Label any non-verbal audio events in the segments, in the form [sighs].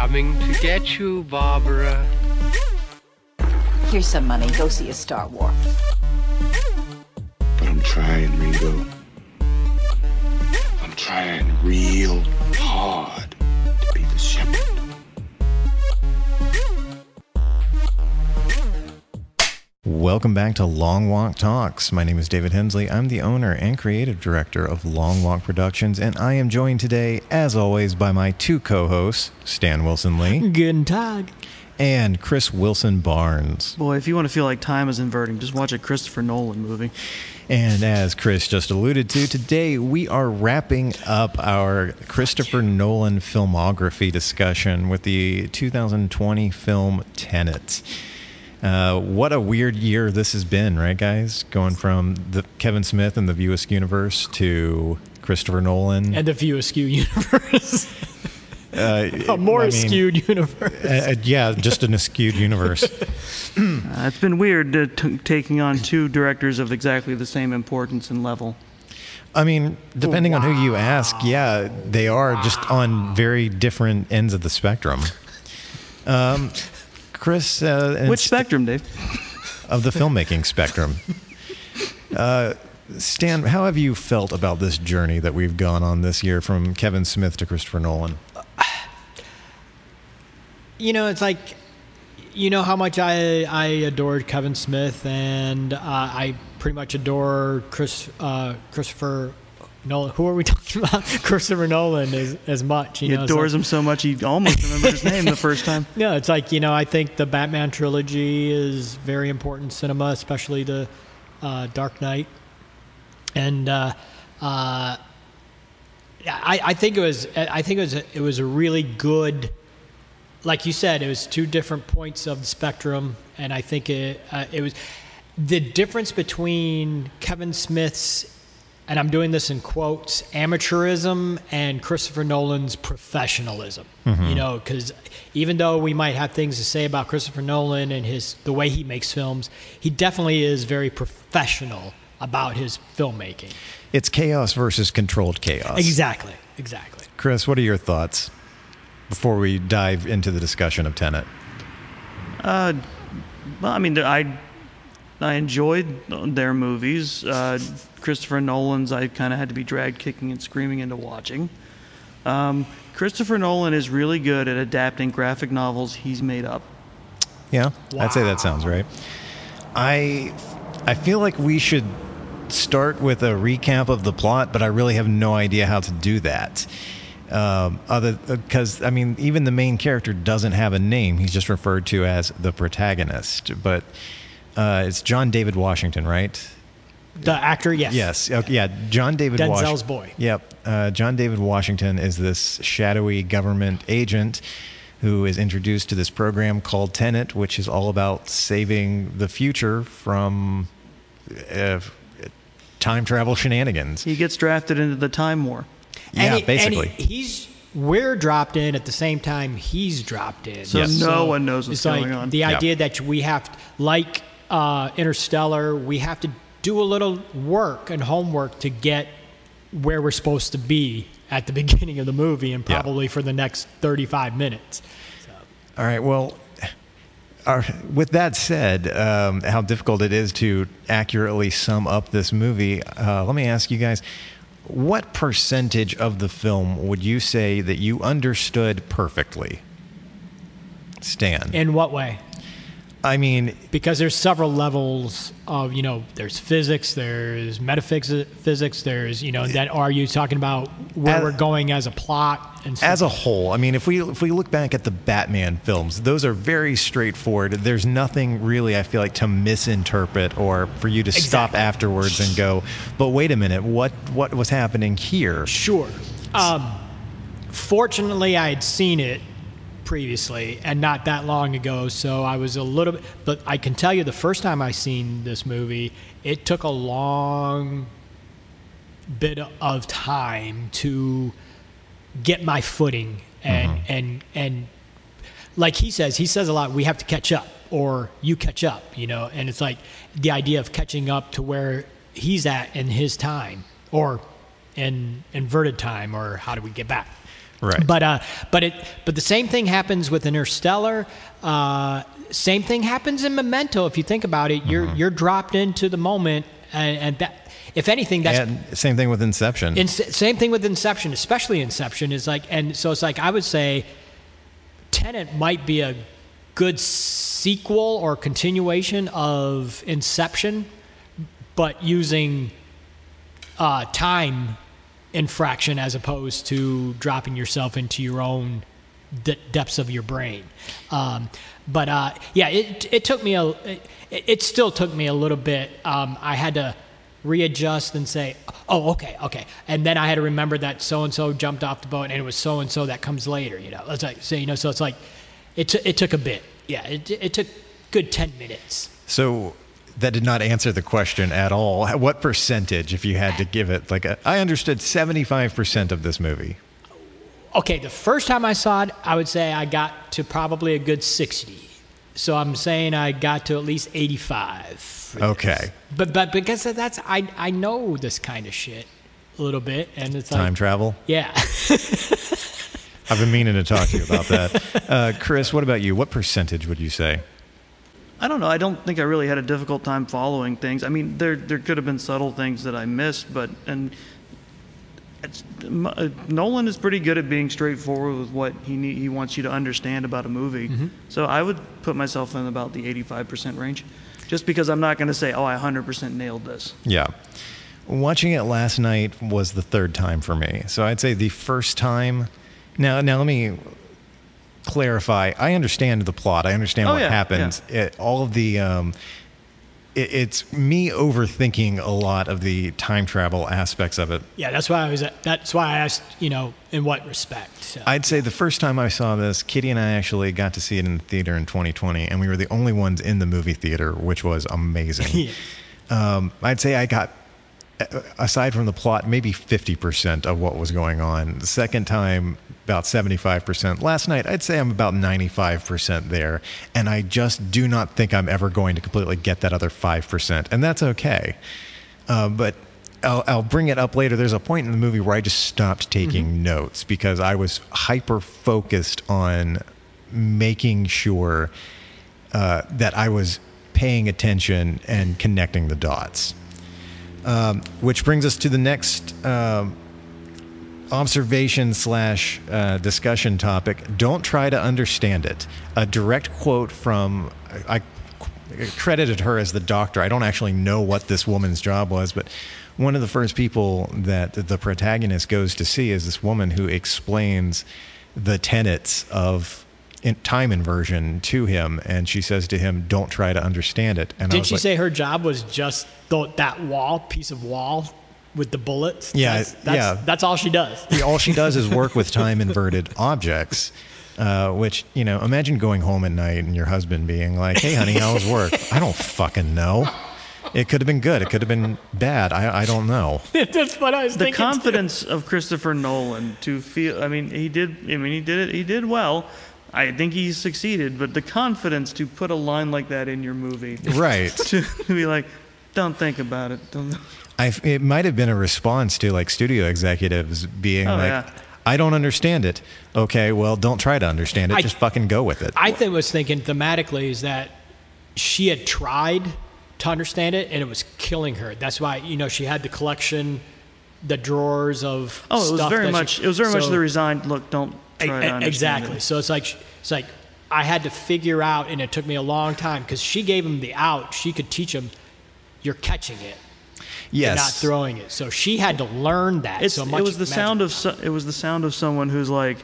coming to get you, Barbara. Here's some money. Go see a Star War. But I'm trying, Ringo. I'm trying real Welcome back to Long Walk Talks. My name is David Hensley. I'm the owner and creative director of Long Walk Productions, and I am joined today, as always, by my two co hosts, Stan Wilson Lee Guten Tag. and Chris Wilson Barnes. Boy, if you want to feel like time is inverting, just watch a Christopher Nolan movie. And as Chris just alluded to, today we are wrapping up our Christopher Nolan filmography discussion with the 2020 film Tenet. Uh, what a weird year this has been, right, guys? Going from the Kevin Smith and the View Askew universe to Christopher Nolan. and the View Askew universe. [laughs] uh, [laughs] a more I mean, skewed universe. uh, uh, yeah, just an askewed universe. [laughs] Uh, it's been weird uh, t- taking on two directors of exactly the same importance and level. I mean, depending on who you ask, yeah, they are just on very different ends of the spectrum. Um, Chris, uh, and Which St- spectrum, Dave? [laughs] of the filmmaking spectrum. [laughs] Uh, Stan, how have you felt about this journey that we've gone on this year from Kevin Smith to Christopher Nolan? you know, it's like, you know how much I I adored Kevin Smith, and uh, I pretty much adore Chris uh, Christopher Nolan. Who are we [laughs] talking about? Christopher Nolan as as much. You He know, adores like- him so much he almost remembers his name the [laughs] first time. No, it's like you know. I think the Batman trilogy is very important cinema, especially the uh, Dark Knight, and uh, uh, I, I think it was. I think it was. A, it was a really good. Like you said, it was two different points of the spectrum, and I think it. Uh, it was the difference between Kevin Smith's and I'm doing this in quotes, amateurism and Christopher Nolan's professionalism. You know, because even though we might have things to say about Christopher Nolan and his the way he makes films, he definitely is very professional about his filmmaking. It's chaos versus controlled chaos. Exactly, exactly. Chris, what are your thoughts before we dive into the discussion of Tenet? Uh, well, I mean, I I enjoyed their movies. Uh, Christopher Nolan's, I kind of had to be dragged kicking and screaming into watching. Um, Christopher Nolan is really good at adapting graphic novels he's made up. Yeah, I'd say that sounds right. I I feel like we should start with a recap of the plot, but I really have no idea how to do that. Um, other because I mean, even the main character doesn't have a name; he's just referred to as the protagonist. But uh, it's John David Washington, right? The actor, yes, Yes. Okay, yeah. John David Washington. Denzel's Wash- boy. Yep. Uh, John David Washington is this shadowy government agent who is introduced to this program called Tenet, which is all about saving the future from uh, time travel shenanigans. He gets drafted into the Time War. And yeah, he- and basically. he- he's we're dropped in at the same time he's dropped in. So Yes. no one knows what's it's like going on. The Yeah. idea that we have, like uh, Interstellar, we have to do a little work and homework to get where we're supposed to be at the [laughs] beginning of the movie and Yeah. probably for the next 35 minutes. All right. Well, uh, with that said, um, how difficult it is to accurately sum up this movie, uh, let me ask you guys what percentage of the film would you say that you understood perfectly? Stan. In what way? I mean, Because there's several levels of, you know, there's physics, there's metaphysics, physics, there's, you know, that are you talking about where As- we're going as a plot and stuff? as a whole, I mean, if we if we look back at the Batman films, those are very straightforward. There's nothing really I feel like to misinterpret or for you to stop afterwards and go, "But wait a minute, what what was happening here?" Sure. Um, fortunately, I had seen it previously and not that long ago, so I was a little bit. But I can tell you, the first time I seen this movie, it took a long bit of time to get my footing and mm-hmm. and and like he says, he says a lot. We have to catch up, or you catch up, you know. And it's like the idea of catching up to where he's at in his time, or in inverted time, or how do we get back? Right. But uh, but it but the same thing happens with Interstellar. Uh, same thing happens in Memento. If you think about it, you're you're dropped into the moment, and, and that if anything, that's and same thing with Inception. in, same thing with Inception, especially Inception is like, and so it's like I would say, Tenet might be a good sequel or continuation of Inception, but using uh, time infraction as opposed to dropping yourself into your own d- depths of your brain. Um, but uh, yeah, it it took me a it, it still took me a little bit. Um, I had to readjust and say, oh, okay, okay, and then I had to remember that so and so jumped off the boat and it was so and so that comes later. You know, it's like so you know, so it's like it t- it took a bit. Yeah, it it took good ten minutes. so that did not answer the question at all. What percentage, if you had to give it, like a, I understood seventy-five percent of this movie. Okay, the first time I saw it, I would say I got to probably a good 60. So I'm saying I got to at least 85. Okay, But but because that's I I know this kind of shit a little bit and it's time like travel. yeah. [laughs] I've been meaning to talk to you about that. Uh, Chris, what about you? What percentage would you say? I don't know. I don't think I really had a difficult time following things. I mean, there there could have been subtle things that I missed, but and uh, Nolan is pretty good at being straightforward with what he need, he wants you to understand about a movie. So I would put myself in about the 85% range, just because I'm not going to say, oh, I 100% nailed this. Yeah. Watching it last night was the third time for me. So I'd say the first time. Now, now let me clarify. I understand the plot. I understand Oh, what yeah, happens. It, all of the. Um, it, it's me overthinking a lot of the time travel aspects of it. yeah, that's why I was that's why I asked, you know, in what respect. So. I'd say the first time I saw this, Kitty and I actually got to see it in the theater in 2020, and we were the only ones in the movie theater, which was amazing. [laughs] Yeah. um, I'd say I got, uh, aside from the plot, maybe 50% of what was going on. The second time, about 75%. Last night, I'd say I'm about 95% there, and I just do not think I'm ever going to completely get that other 5%, and that's okay. Uh, but I'll, I'll bring it up later. There's a point in the movie where I just stopped taking notes because I was hyper focused on making sure uh, that I was paying attention and connecting the dots. Um, which brings us to the next um, observation slash uh, discussion topic. Don't try to understand it. A direct quote from I credited her as the doctor. I don't actually know what this woman's job was, but one of the first people that the protagonist goes to see is this woman who explains the tenets of in time inversion to him, and she says to him, "Don't try to understand it." And Did she like, say her job was just th- that wall, piece of wall with the bullets? Yeah, that's, that's, yeah. That's all she does. Yeah, all she does is [laughs] work with time inverted objects. Uh, which you know, imagine going home at night and your husband being like, "Hey, honey, how was work?" [laughs] I don't fucking know. It could have been good. It could have been bad. I, I don't know. [laughs] that's what I was The thinking. too. confidence of Christopher Nolan to feel, I mean, he did, I mean, he did it, he did well. I think he succeeded, but the confidence to put a line like that in your movie, Right. to be like, don't think about it. Don't, I, it might have been a response to like studio executives being Oh, like, yeah. "I don't understand it." Okay, well, don't try to understand it. I- Just fucking go with it. I think was thinking thematically is that she had tried to understand it and it was killing her. That's why you know she had the collection, the drawers of oh, it was stuff very that she- much, it was very much the resigned look. Don't try to understand exactly. it. So it's like it's like I had to figure out, and it took me a long time because she gave him the out. She could teach him, you're catching it, yes. you're not throwing it. So she had to learn that. It's, so much it was the sound of so, it was the sound of someone who's like,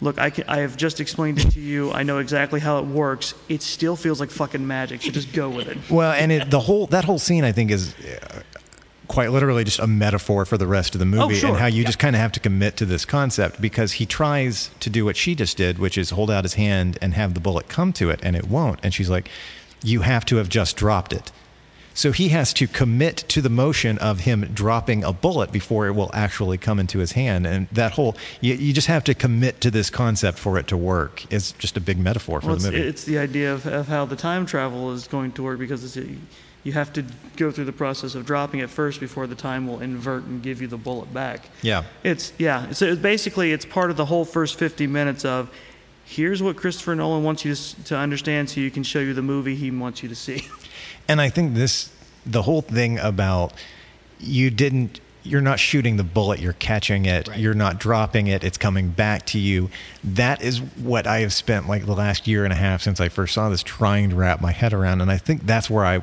look, I can, I have just explained it to you. I know exactly how it works. It still feels like fucking magic. So just go with it. Well, and it, the whole that whole scene, I think, is uh, quite literally just a metaphor for the rest of the movie, Oh, sure. and how you just kind of have to commit to this concept because he tries to do what she just did, which is hold out his hand and have the bullet come to it, and it won't. And she's like, "You have to have just dropped it." So he has to commit to the motion of him dropping a bullet before it will actually come into his hand. And that whole, you, you just have to commit to this concept for it to work. It's just a big metaphor for Well, the movie. it's the idea of, of how the time travel is going to work because it's, you have to go through the process of dropping it first before the time will invert and give you the bullet back. Yeah. It's yeah. So it's basically it's part of the whole first 50 minutes of here's what Christopher Nolan wants you to, to understand so you can show you the movie he wants you to see. [laughs] And I think this, the whole thing about you didn't, you're not shooting the bullet, you're catching it, Right. you're not dropping it, it's coming back to you. That is what I have spent like the last year and a half since I first saw this trying to wrap my head around. And I think that's where I,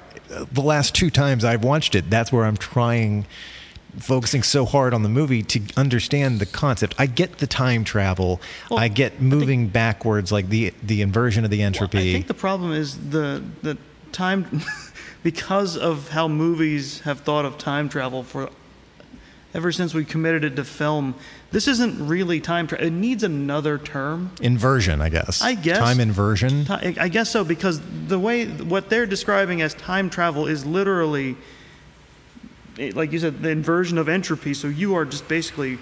the last two times I've watched it, that's where I'm trying. Focusing so hard on the movie to understand the concept. I get the time travel. Well, I get moving backwards, like the the inversion of the entropy. I think the problem is the the time [laughs] because of how movies have thought of time travel for ever since we committed it to film. This isn't really time travel. It needs another term. inversion, I guess. I guess. time inversion. Ti- I guess so because the way what they're describing as time travel is literally, like you said, the inversion of entropy. So you are just basically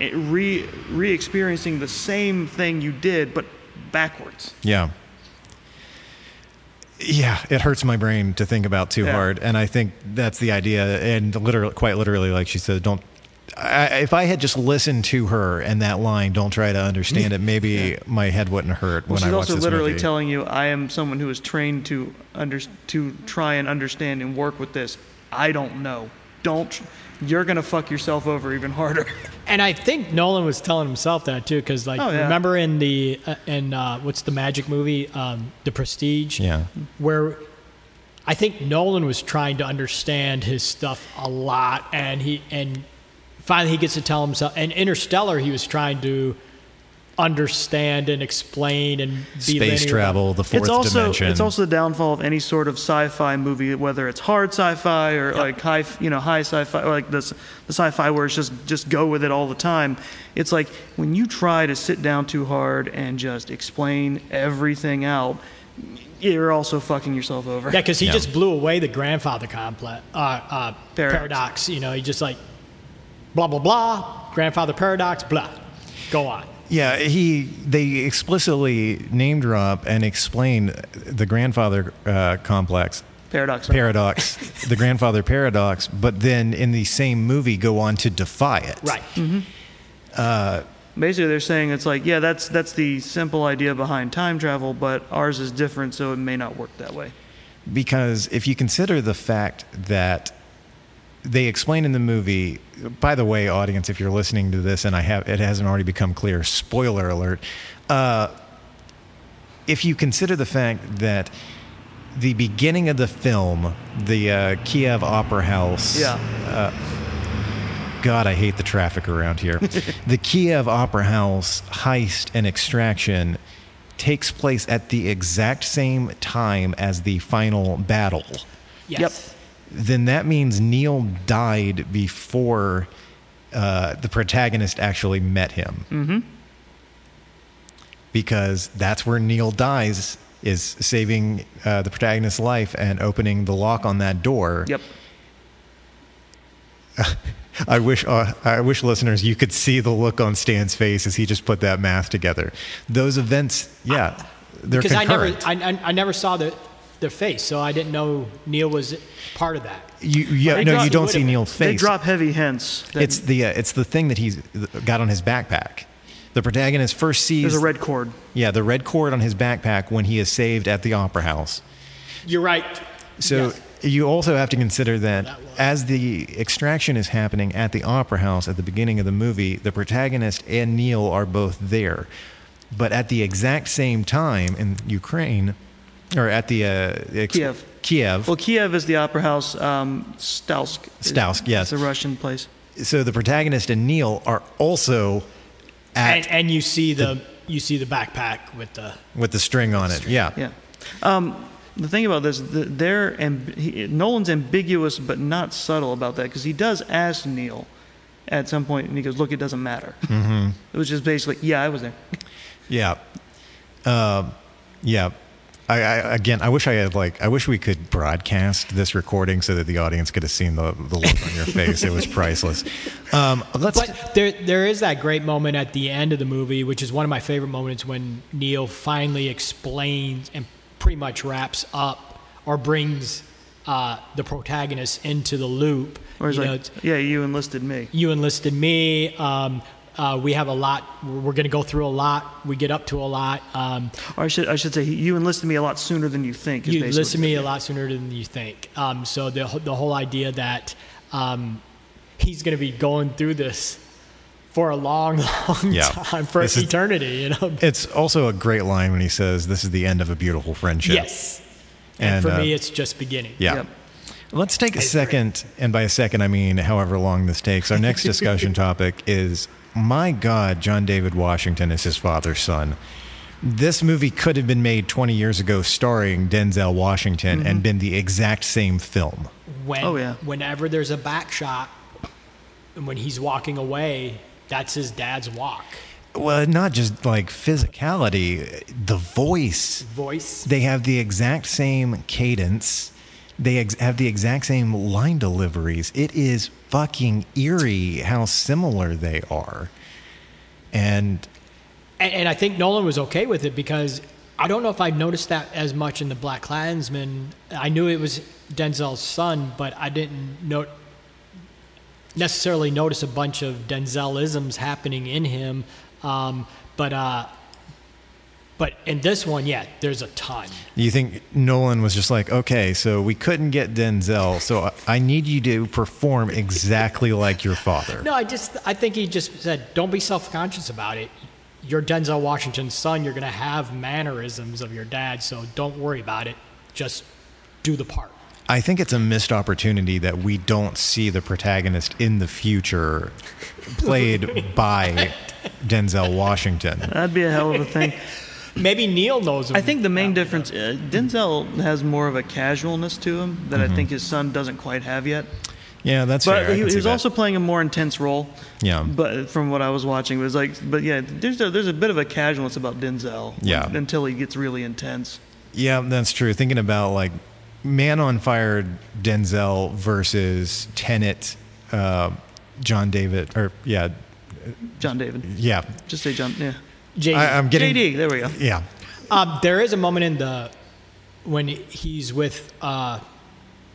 eh, re re-experiencing the same thing you did, but backwards. Yeah. Yeah, it hurts my brain to think about too Yeah. hard, and I think that's the idea. And literally, quite literally, like she said, don't. I, if I had just listened to her and that line, "Don't try to understand it," maybe my head wouldn't hurt Well, when she's I watched also this literally movie. telling you, I am someone who is trained to under, to try and understand and work with this. I don't know. Don't. You're gonna fuck yourself over even harder. [laughs] And I think Nolan was telling himself that too, because like Oh, yeah. remember in the uh, in uh, what's the magic movie, um, The Prestige, yeah, where I think Nolan was trying to understand his stuff a lot, and he and finally he gets to tell himself. And Interstellar, he was trying to understand and explain and be space linear. travel, the fourth it's also dimension. it's also the downfall of any sort of sci-fi movie, whether it's hard sci-fi or like high, you know, high sci-fi, like this the sci-fi where it's just just go with it all the time. It's like when you try to sit down too hard and just explain everything out, you're also fucking yourself over. Yeah, because he Yeah. just blew away the grandfather complex uh, uh, Paradox. paradox. You know, he just like blah blah blah, grandfather paradox, blah. Go on. Yeah, he they explicitly name drop and explain the grandfather uh, complex Paradox. paradox, [laughs] the grandfather paradox, but then in the same movie go on to defy it. Right. Basically, they're saying it's like, yeah, that's that's the simple idea behind time travel, but ours is different, so it may not work that way. Because if you consider the fact that they explain in the movie, by the way, audience, if you're listening to this and I have it hasn't already become clear, spoiler alert. Uh, if you consider the fact that the beginning of the film, the uh, Kiev Opera House, Yeah. God, I hate the traffic around here. [laughs] the Kiev Opera House heist and extraction takes place at the exact same time as the final battle. Yes. Then that means Neil died before uh, the protagonist actually met him. Mm-hmm. Because that's where Neil dies, is saving uh, the protagonist's life and opening the lock on that door. Yep. [laughs] I wish uh, I wish listeners you could see the look on Stan's face as he just put that math together. Those events, yeah, they're Because I never. I, I, I never saw the, their face, so I didn't know Neil was part of that. you, yeah, no, drop- you don't see been. Neil's They drop heavy hints. It's the uh, it's the thing that he's got on his backpack. The protagonist first sees there's a red cord. yeah the red cord on his backpack when he is saved at the opera house. You're right. So Yes. you also have to consider that, That as the extraction is happening at the opera house at the beginning of the movie, the protagonist and Neil are both there. But at the exact same time in Ukraine, or at the uh, ex- Kiev. Kiev. Well, Kiev is the opera house. Um, Stalsk. Stalsk, yes. It's a Russian place. so the protagonist and Neil are also at And, and you see the you see the backpack with the with the string on it. Yeah. Yeah. Um, the thing about this, the, they're amb- he, Nolan's ambiguous but not subtle about that because he does ask Neil at some point, and he goes, "Look, it doesn't matter," mm-hmm. which is basically, "Yeah, I was there." Yeah. Um, yeah. I, I, again, I wish I had like, I wish we could broadcast this recording so that the audience could have seen the, the look on your face. It was priceless. Um, let's. But there, there is that great moment at the end of the movie, which is one of my favorite moments when Neil finally explains and pretty much wraps up or brings uh, the protagonist into the loop. Or he's You know, yeah, you enlisted me. you enlisted me. Um, uh, we have a lot. We're going to go through a lot. We get up to a lot. Um, Or I should I should say you enlisted me a lot sooner than you think. is you basically listen to what me a lot sooner than you think. Um, so the the whole idea that um, he's going to be going through this for a long, [laughs] long Yeah. time for This is- eternity. You know. It's also a great line when he says, "This is the end of a beautiful friendship." Yes. And, And, for uh, me, it's just beginning. Yeah. Yep. Let's take a second, and by a second, I mean however long this takes. Our next [laughs] discussion topic is my God, John David Washington is his father's son. This movie could have been made 20 years ago starring Denzel Washington and mm-hmm. been the exact same film. When, Oh, yeah. Whenever there's a back shot, and when he's walking away, that's his dad's walk. Well, not just like physicality, the voice. Voice. They have the exact same cadence. They ex- have the exact same line deliveries. It is fucking eerie how similar they are. And And, and I think Nolan was okay with it because I don't know if I noticed that as much in the BlacKkKlansman. I knew it was Denzel's son, but I didn't note necessarily notice a bunch of Denzelisms happening in him. Um, but uh, but in this one, yeah, there's a ton. you think Nolan was just like, okay, so we couldn't get Denzel, so I- I need you to perform exactly like your father. No, I just I think he just said, don't be self-conscious about it. You're Denzel Washington's son. You're gonna have mannerisms of your dad, so don't worry about it. Just do the part. I think it's a missed opportunity that we don't see the protagonist in the future played by [laughs] Denzel Washington. That'd be a hell of a thing. Maybe Neil knows him. I think the main difference, uh, Denzel has more of a casualness to him that I think his son doesn't quite have yet. Yeah, that's But fair. He, he was that. also playing a more intense role. Yeah. But from what I was watching, it was like, but yeah, there's a, there's a bit of a casualness about Denzel. Yeah. Until he gets really intense. Yeah, that's true. Thinking about like Man on Fire Denzel versus Tenet uh, John David or yeah, John David. yeah. Just say John. Yeah. JD. I, I'm getting JD. There we go. Yeah. Um, there is a moment in the when he's with uh,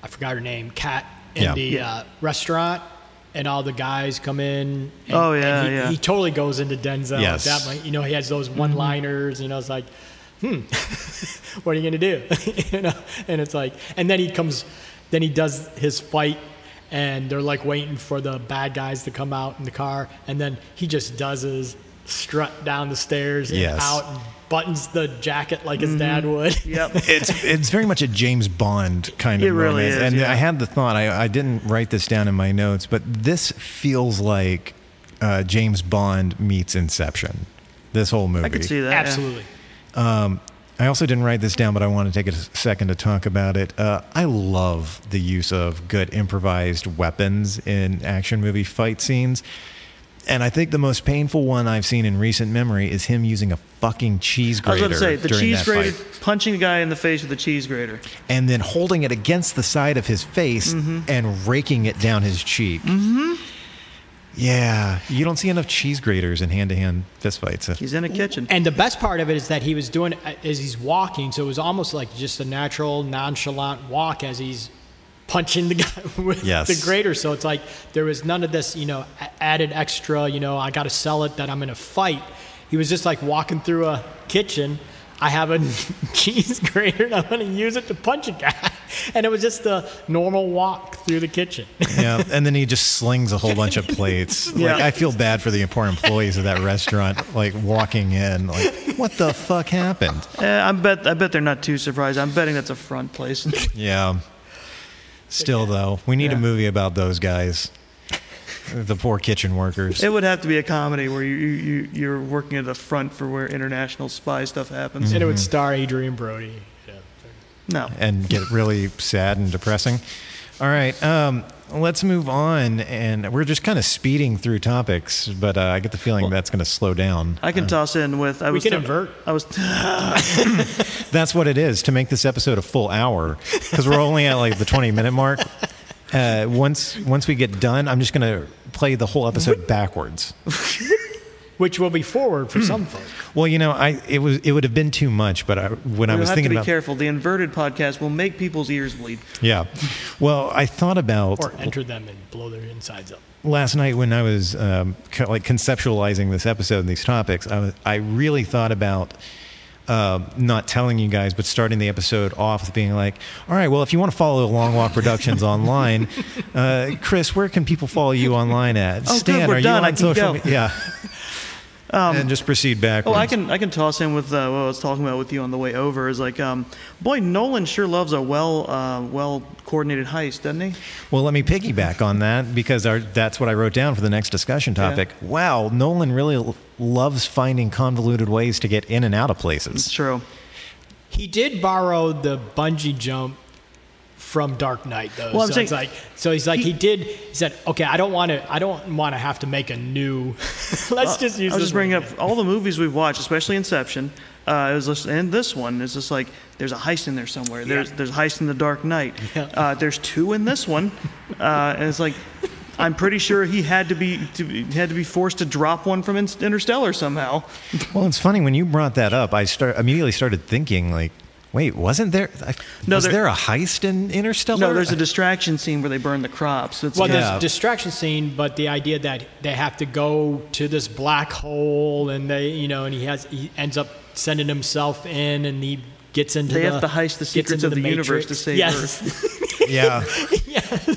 I forgot her name, Kat, in Yeah. the uh, restaurant, and all the guys come in. And, Oh, yeah, and he, yeah. he totally goes into Denzel Yes. that point. You know, he has those one-liners, and I was like, hmm, [laughs] what are you gonna do? [laughs] you know, and it's like, and then he comes, then he does his fight. And they're like waiting for the bad guys to come out in the car, and then he just does his strut down the stairs and Yes. out and buttons the jacket like his dad would. Yep. [laughs] It's it's very much a James Bond kind of It really moment. is, and yeah. I had the thought I, I didn't write this down in my notes, but this feels like uh, James Bond meets Inception. This whole movie. I could see that. yeah. Absolutely. I also didn't write this down, but I want to take a second to talk about it. Uh, I love the use of good improvised weapons in action movie fight scenes. And I think the most painful one I've seen in recent memory is him using a fucking cheese grater. I was grater about to say the cheese grater, fight, punching the guy in the face with a cheese grater. and then holding it against the side of his face Mm-hmm. and raking it down his cheek. Mm-hmm. Yeah, you don't see enough cheese graters in hand-to-hand fistfights. He's in a kitchen. And the best part of it is that he was doing as he's walking, so it was almost like just a natural, nonchalant walk as he's punching the [laughs] guy with Yes. the grater. So it's like there was none of this, you know, added extra, you know, I got to sell it that I'm in a fight. He was just like walking through a kitchen. I have a [laughs] cheese grater and I'm going to use it to punch a guy. [laughs] And it was just a normal walk through the kitchen. yeah, and then he just slings a whole bunch of plates. Like Yeah. I feel bad for the poor employees of that restaurant, like walking in, like what the fuck happened? Eh, I bet. I bet they're not too surprised. I'm betting that's a front place. Yeah. Still though, we need a movie about those guys, the poor kitchen workers. it would have to be a comedy where you, you you're working at the front for where international spy stuff happens. and it would star Adrien Brody. you know. No. and get really sad and depressing. All right, um, let's move on, and we're just kind of speeding through topics, but uh, I get the feeling that's going to slow down. I can toss in with. I We was can t- invert. I was. [laughs] That's what it is to make this episode a full hour because we're only at like the twenty minute mark. Uh, once once we get done, I'm just going to play the whole episode [laughs] backwards. Which will be forward for some folks. Well, you know, I it was it would have been too much, but I, when I We'll was have to be about careful. The inverted podcast will make people's ears bleed. yeah, well, I thought about Or enter them and blow their insides up. last night when I was um, co- like conceptualizing this episode and these topics. I was, I really thought about. Uh, not telling you guys, but starting the episode off with being like, "All right, well, if you want to follow Long Walk Productions [laughs] online, uh, Chris, where can people follow you online at? Oh, good, Stan, we're are done. you I on can social go. media? Yeah, [laughs] and just proceed Oh, backwards. I can I can toss in with uh, what I was talking about with you on the way over. Is like, um, boy, Nolan sure loves a well uh, well coordinated heist, doesn't he? Well, let me piggyback on that because our, that's what I wrote down for the next discussion topic. Wow, Nolan really l- loves finding convoluted ways to get in and out of places. It's places. true. He did borrow the bungee jump from Dark Knight, though. Well, I'm so saying- like, so he's like, he, he- did. He said, "Okay, I don't want to. I don't want to have to make a new. [laughs] Let's just use I was this just bring up all the movies we've watched, especially Inception. Uh, it was just, and this one is just like there's a heist in there somewhere. There's there's a heist in the Dark Knight. Yeah. Uh, there's two in this one, uh, and it's like I'm pretty sure he had to be to, be- had to be forced to drop one from Interstellar somehow. Well, it's funny when you brought that up. I start immediately started thinking like, wait, wasn't there? I, No, was there- there, a heist in Interstellar? No, there's a distraction scene where they burn the crops. It's Well, like, there's Yeah. a distraction scene, but the idea that they have to go to this black hole, and they, you know, and he has, he ends up sending himself in, and he gets into. They the, have to heist the gets secrets of the universe to save yes. [laughs] yeah.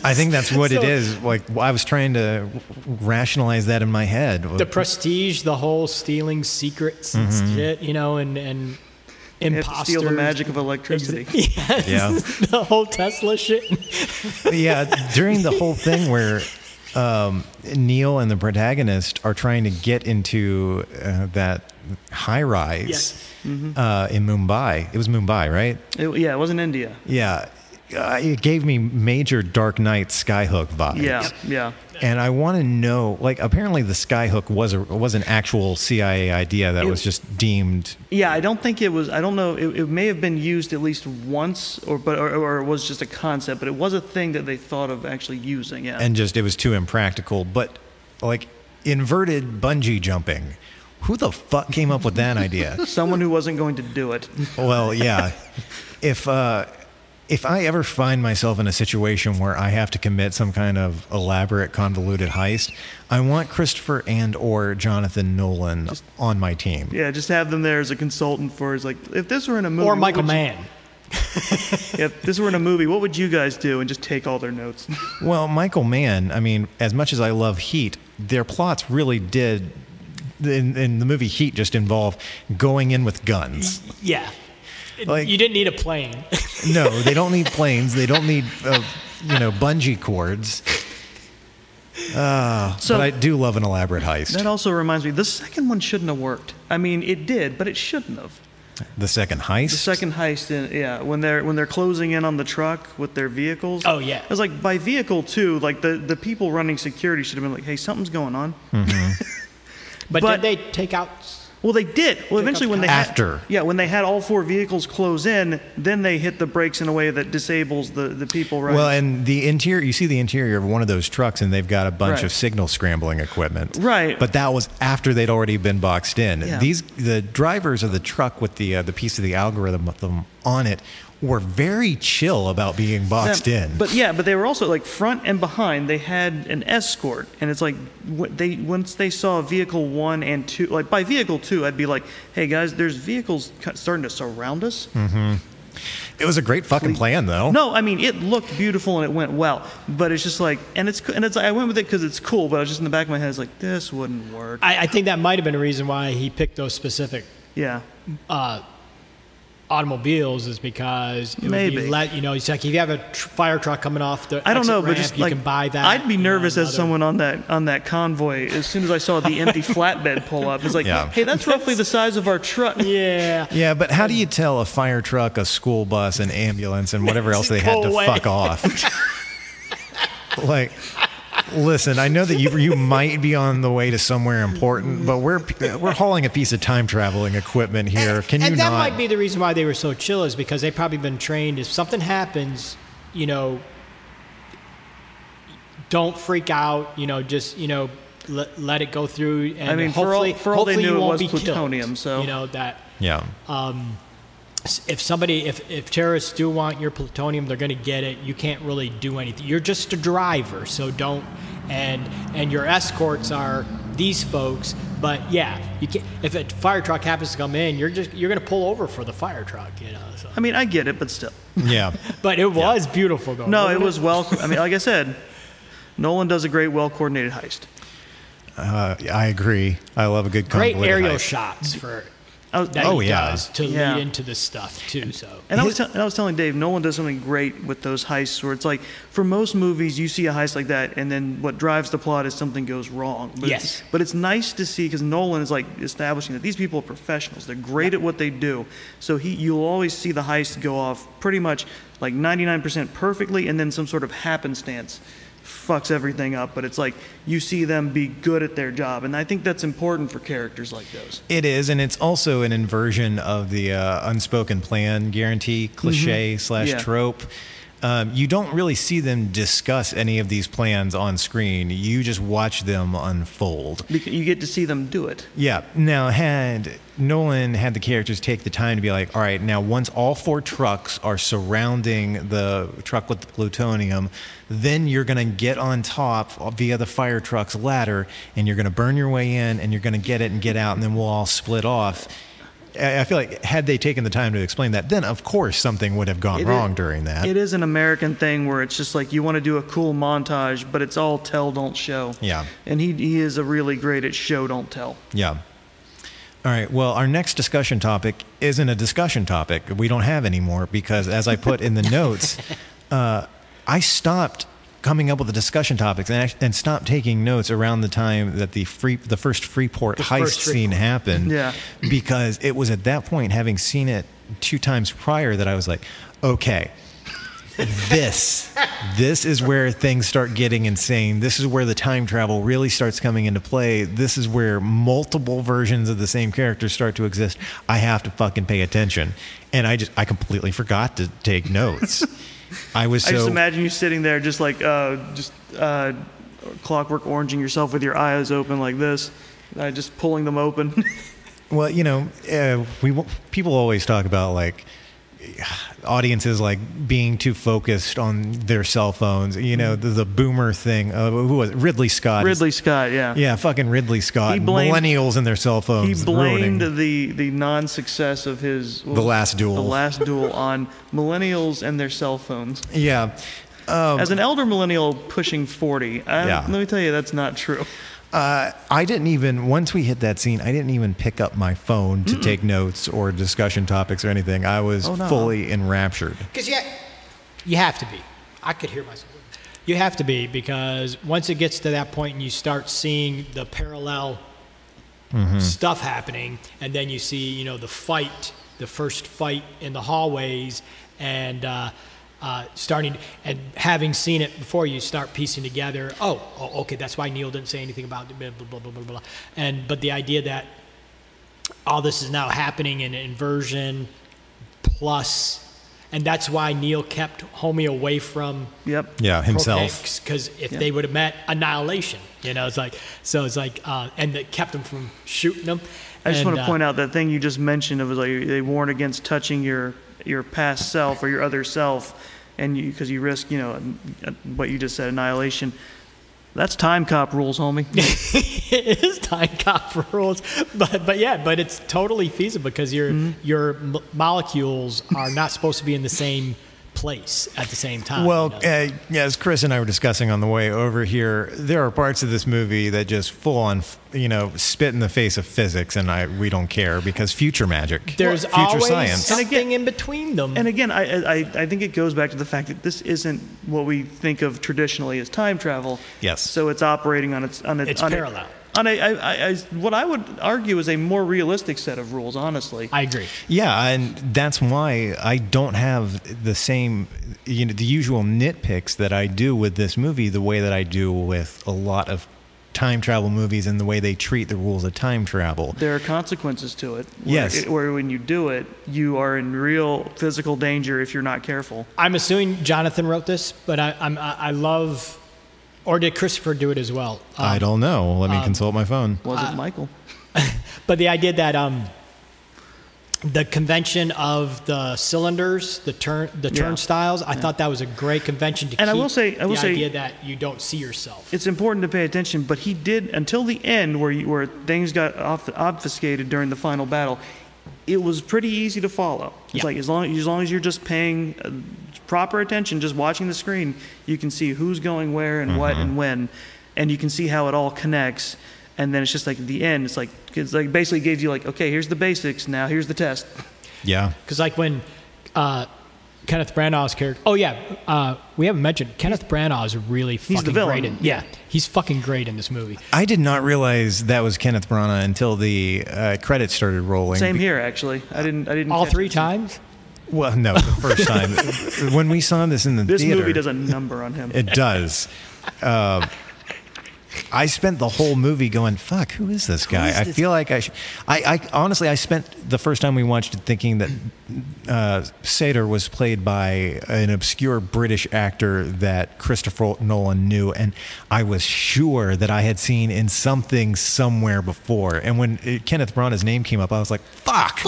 I think that's what it So- is. Like I was trying to rationalize that in my head. the prestige, the whole stealing secrets and Mm-hmm. shit, you know, and and they have to steal the magic of electricity. [laughs] Yes. Yeah. [laughs] the whole Tesla shit. yeah, during the whole thing where um, Neil and the protagonist are trying to get into uh, that high rise Yes. uh, in Mumbai. It was Mumbai, right? It- yeah, it was in India. Yeah. Uh, it gave me major Dark Knight Skyhook vibes. Yeah, yeah. And I want to know, like, apparently the Skyhook was a was an actual CIA idea that It- was just deemed. Yeah, I don't think it was. I don't know. It, it may have been used at least once, or but or, or it was just a concept. But it was a thing that they thought of actually using. Yeah. and just it was too impractical. But like inverted bungee jumping, who the fuck came up with that idea? [laughs] someone who wasn't going to do it. well, yeah. [laughs] If uh, if I ever find myself in a situation where I have to commit some kind of elaborate, convoluted heist, I want Christopher and or Jonathan Nolan on my team. Yeah, just have them there as a consultant for. It's like if this were in a movie, or Michael would you- Mann. [laughs] [laughs] If this were in a movie, what would you guys do? And just take all their notes. [laughs] Well, Michael Mann, I mean, as much as I love Heat, their plots really did. In, in the movie Heat, just involve going in with guns. Yeah. Like- you didn't need a plane. [laughs] No, they don't need planes. They don't need, uh, you know, bungee cords. Uh, So- but I do love an elaborate heist. that also reminds me, the second one shouldn't have worked. I mean, it did, but it shouldn't have. the second heist. The second heist, in, yeah, when they're when they're closing in on the truck with their vehicles. Oh, yeah. It was like by vehicle too. like the the people running security should have been like, hey, something's going on. [laughs] But, But- did they take out? Well, they did. Well, eventually, when they had- After. yeah, when they had all four vehicles close in, then they hit the brakes in a way that disables the, the people running. well, and the interior, you see the interior of one of those trucks, and they've got a bunch Right. of signal scrambling equipment. Right. But that was after they'd already been boxed in. Yeah. These the drivers of the truck with the uh, the piece of the algorithm on it were very chill about being boxed Them- in. But yeah, but they were also like front and behind. They had an escort, and it's like they once they saw vehicle one and two, like by vehicle two, I'd be like, "Hey guys, there's vehicles starting to surround us." Mm-hmm. it was a great fucking plan, though. No, I mean it looked beautiful and it went well, but it's just like, and it's and it's I went with it because it's cool, but I was just in the back of my head, it's like this wouldn't work. I, I think that might have been a reason why he picked those specific yeah, uh, automobiles is because it would Maybe. be let you know. It's like if you have a tr- fire truck coming off the I don't exit know, but just you like can buy that. I'd be you know, nervous as another- someone on that on that convoy. As soon as I saw the empty [laughs] flatbed pull up, it's like, Yeah. hey, that's roughly the size of our truck. [laughs] Yeah. Yeah, but how do you tell a fire truck, a school bus, an ambulance, and whatever [laughs] else they had to away. fuck off? like, listen, I know that you you might be on the way to somewhere important, but we're we're hauling a piece of time traveling equipment here. Can you and that not? might be the reason why they were so chill is because they've probably been trained. If something happens, you know, don't freak out. You know, just you know, let, let it go through. And I mean, for all- hopefully, for all they hopefully knew, you it won't was be killed. plutonium, so- you know that Yeah. Um, if somebody if, if terrorists do want your plutonium they're going to get it you can't really do anything you're just a driver so don't and and your escorts are these folks but yeah you can if a fire truck happens to come in you're just you're going to pull over for the fire truck you know so. I mean, I get it, but still. Yeah. [laughs] but it was beautiful though No, wasn't it was well. I mean, like I [laughs] said, Nolan does a great, well coordinated heist. Uh, I agree. I love a good great aerial heist. shots for I was, that Oh, he yeah. does to Yeah. lead into this stuff too so And I was, te- and I was telling Dave, Nolan does something great with those heists where it's like, for most movies, you see a heist like that, and then what drives the plot is something goes wrong. But Yes. It's, but it's nice to see because Nolan is like establishing that these people are professionals. They're great at what they do. So he, you'll always see the heist go off pretty much like 99% perfectly, and then some sort of happenstance fucks everything up. But it's like you see them be good at their job, and I think that's important for characters like those. It is, and it's also an inversion of the uh, unspoken plan guarantee cliche slash Yeah. trope. Um, you don't really see them discuss any of these plans on screen. You just watch them unfold. You get to see them do it. Yeah. Now, had Nolan had the characters take the time to be like, all right, now once all four trucks are surrounding the truck with the plutonium, then you're going to get on top via the fire truck's ladder and you're going to burn your way in and you're going to get it and get out and then we'll all split off. I feel like had they taken the time to explain that, then of course something would have gone It wrong is- during that. It is an American thing where it's just like you want to do a cool montage, but it's all tell, don't show. Yeah. And he, he is a really great at show, don't tell. Yeah. All right. Well, our next discussion topic isn't a discussion topic. We don't have anymore because, as I put in the [laughs] notes, uh, I stopped coming up with the discussion topics and, and stopped taking notes around the time that the free the first Freeport The heist first scene Freeport. happened. Yeah. Because it was at that point, having seen it two times prior, that I was like, okay. This, this is where things start getting insane. This is where the time travel really starts coming into play. This is where multiple versions of the same characters start to exist. I have to fucking pay attention, and I just I completely forgot to take notes. [laughs] I was so I just imagine you sitting there just like, uh, just uh, clockwork oranging yourself with your eyes open like this, uh, just pulling them open. [laughs] Well, you know, uh, we people always talk about like [sighs] audiences like being too focused on their cell phones. You know, the, the boomer thing. Uh, who was it? Ridley Scott? Ridley Scott, yeah. Yeah, fucking Ridley Scott. He blamed- Millennials and their cell phones. He blamed ruining- the, the non-success of his The Last Duel. The last duel on millennials and their cell phones. Yeah. Um, As an elder millennial pushing 40, I, Yeah. let me tell you, that's not true. Uh, I didn't even once we hit that scene. I didn't even pick up my phone to take notes or discussion topics or anything. I was Oh, no. fully enraptured. Because yeah, you have to be. I could hear myself. You have to be because once it gets to that point and you start seeing the parallel stuff happening, and then you see, you know, the fight, the first fight in the hallways, and uh, uh, starting and having seen it before, you start piecing together. Oh, oh, okay, that's why Neil didn't say anything about it, blah blah blah blah blah. blah. And but the idea that all this is now happening in inversion plus and that's why Neil kept Homie away from Yep. Yeah, himself. because if they would have met annihilation, you know, it's like so it's like uh, and that kept him from shooting them. I just And, want to uh, point out that thing you just mentioned. It was like they warn against touching your your past self or your other self, and because you risk, you know, what you just said, annihilation. That's Timecop rules, homie. [laughs] it is Timecop [laughs] rules, but but yeah, but it's totally feasible because your Mm-hmm. your mo- molecules are not supposed to be in the same place at the same time. Well, you know? uh, as Chris and I were discussing on the way over here, there are parts of this movie that just full on, you know, spit in the face of physics, and I we don't care because future magic, there's future always science. something in between them. And again, I, I I think it goes back to the fact that this isn't what we think of traditionally as time travel. Yes. So it's operating on its on its It's on parallel. A, on a, I, I, I, what I would argue is a more realistic set of rules, honestly. I agree. Yeah, and that's why I don't have the same, you know, the usual nitpicks that I do with this movie, the way that I do with a lot of time travel movies and the way they treat the rules of time travel. there are consequences to it. Where Yes. It, where when you do it, you are in real physical danger if you're not careful. I'm assuming Jonathan wrote this, but I, I'm, I I love or did Christopher do it as well? Um, I don't know. Let me consult my phone. Was it Michael? [laughs] But the idea that um, the convention of the cylinders, the turn, the Yeah. turnstiles, I thought that was a great convention to And I will say- I will the say- idea that you don't see yourself. It's important to pay attention, but he did until the end, where you, where things got off, obfuscated during the final battle. It was pretty easy to follow. It's Yeah. like as long as long as you're just paying uh, proper attention, just watching the screen, you can see who's going where and what and when, and you can see how it all connects. And then it's just like at the end, it's like it's like basically gives you like, okay, here's the basics. Now here's the test. Yeah. [laughs] Because like when uh, Kenneth Branagh's character, oh yeah, uh, we haven't mentioned Kenneth Branagh is really the fucking villain. great. In, yeah, he's fucking great in this movie. I did not realize that was Kenneth Branagh until the uh, credits started rolling. Same here, actually. I didn't. I didn't. All catch three it. times. Well, no, the first time [laughs] when we saw this in the This theater, movie does a number on him. It does. Uh, I spent the whole movie going, "Fuck, who is this guy?" I feel like I, sh- I, I honestly, I spent the first time we watched it thinking that uh, Sator was played by an obscure British actor that Christopher Nolan knew, and I was sure that I had seen in something somewhere before. And when it, Kenneth Branagh's name came up, I was like, "Fuck."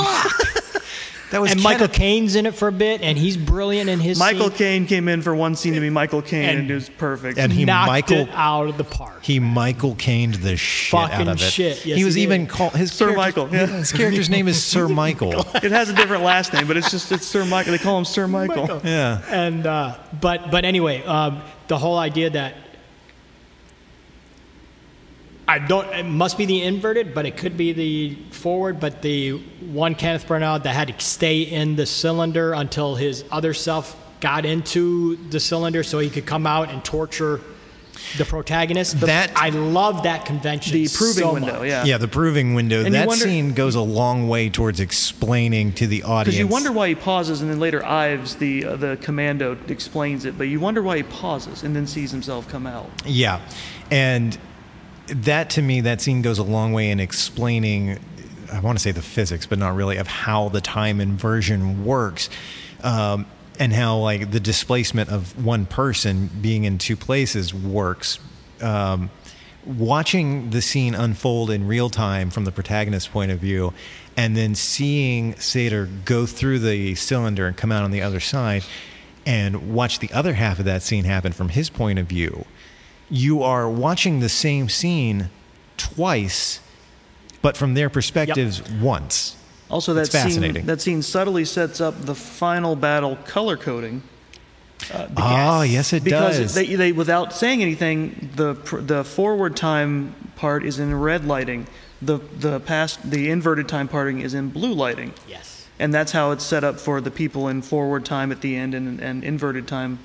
That was And Michael Kenneth- Caine's in it for a bit, and he's brilliant in his. Michael scene. Caine came in for one scene to be Michael Caine, and, And- it was perfect. and he knocked Michael it out of the park. He Michael Caned the shit out of it. shit. Yes, he was he even called his Sir Michael, yeah. His character's name is Sir [laughs] Michael. it has a different last name, but it's just it's Sir Michael. They call him Sir Michael. Yeah. and uh, but but anyway, um, the whole idea that I don't it must be the inverted, but it could be the forward. But the one Kenneth Branagh that had to stay in the cylinder until his other self got into the cylinder, so he could come out and torture the protagonist. The- That- I love that convention. The proving so window, much. yeah. Yeah, the proving window. And that wonder- scene goes a long way towards explaining to the audience. Because you wonder why he pauses, and then later Ives, the uh, the commando, explains it. But you wonder why he pauses and then sees himself come out. Yeah. And that to me, that scene goes a long way in explaining, I want to say the physics, but not really, of how the time inversion works. Um, and how like the displacement of one person being in two places works. Um, watching the scene unfold in real time from the protagonist's point of view, and then seeing Sator go through the cylinder and come out on the other side, and watch the other half of that scene happen from his point of view, you are watching the same scene twice, but from their perspectives once. Also, that It's fascinating. scene that scene subtly sets up the final battle color coding. Oh, yes, it because does. they, they without saying anything, the the forward time part is in red lighting. The the past the inverted time parting is in blue lighting. Yes. And that's how it's set up for the people in forward time at the end and, and inverted time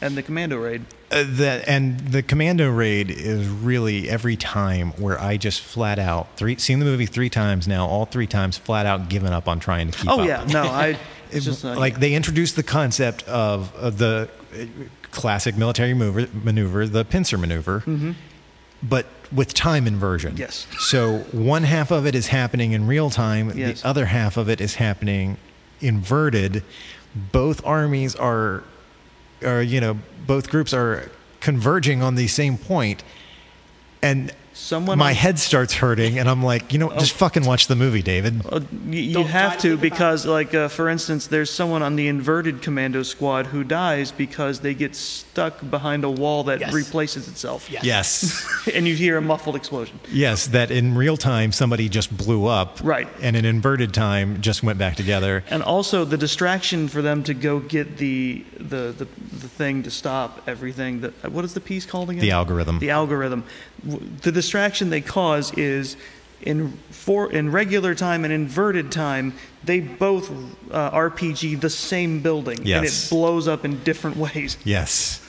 and the commando raid. Uh, that and the commando raid is really every time where I just flat out three seen the movie three times now, all three times flat out given up on trying to keep up. Oh up. yeah, no, I [laughs] It- it's just uh, like they introduced the concept of, of the uh, classic military maneuver, maneuver the pincer maneuver, but with time inversion. Mm-hmm. Yes. So one half of it is happening in real time. Yes. The other half of it is happening inverted. Both armies are, are you know, both groups are converging on the same point, and someone my head starts hurting, and I'm like, you know, just fucking watch the movie, David. Uh, you, you have to to because, like, uh, for instance, there's someone on the inverted commando squad who dies because they get stuck behind a wall that Yes. replaces itself. Yes. Yes. [laughs] and you hear a muffled explosion. Yes, that in real time somebody just blew up. Right. And in inverted time just went back together. And also the distraction for them to go get the the, the, the thing to stop everything. The, what is the piece called again? The algorithm. The algorithm. W- The distraction they cause is in for in regular time and inverted time they both uh, RPG the same building and it blows up in different [laughs] ways. Yes.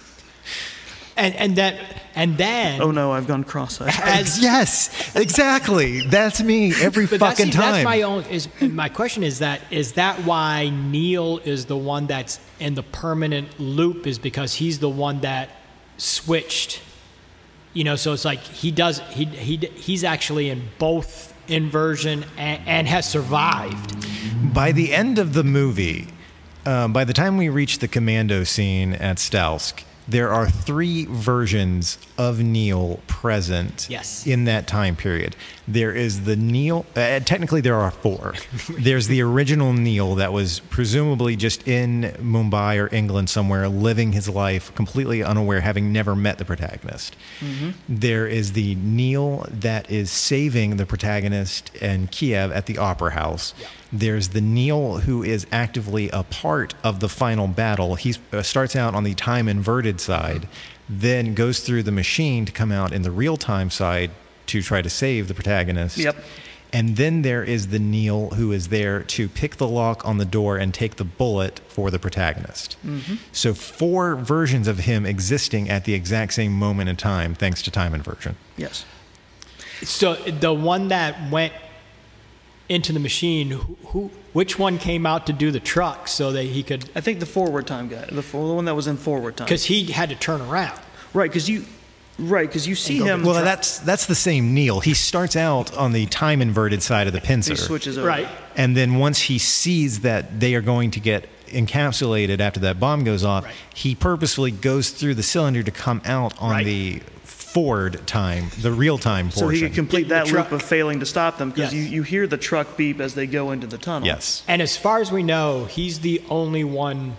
And and that and then Oh no, I've gone cross-eyed. [laughs] as [laughs] yes, exactly. That's me every But fucking that's, time. That's my own. Is my question is that is that why Neil is the one that's in the permanent loop? Is because he's the one that switched. You know, so it's like he does. He he he's actually in both inversion and, and has survived. by the end of the movie, um, by the time we reach the commando scene at Stalsk, there are three versions of Neil present Yes. in that time period. There is the Neil, uh, technically, there are four. [laughs] There's the original Neil that was presumably just in Mumbai or England somewhere, living his life completely unaware, having never met the protagonist. There is the Neil that is saving the protagonist and Kiev at the Opera House. There's the Neil who is actively a part of the final battle. He uh, starts out on the time inverted side, then goes through the machine to come out in the real time side to try to save the protagonist. Yep. And then there is the Neil who is there to pick the lock on the door and take the bullet for the protagonist. So, four versions of him existing at the exact same moment in time, thanks to time inversion. Yes. So the one that went into the machine, who, who which one came out to do the truck so that he could? I think the forward time guy, the, for, the one that was in forward time. Because he had to turn around. Right, because you, right, because you see him. Well, that's that's the same Neil. He starts out on the time inverted side of the pincer. he switches over. Right. And then once he sees that they are going to get encapsulated after that bomb goes off, Right. he purposefully goes through the cylinder to come out on Right. the forward time, the real time So portion. he could complete that loop of failing to stop them because Yes. you, you hear the truck beep as they go into the tunnel. yes. And as far as we know, he's the only one,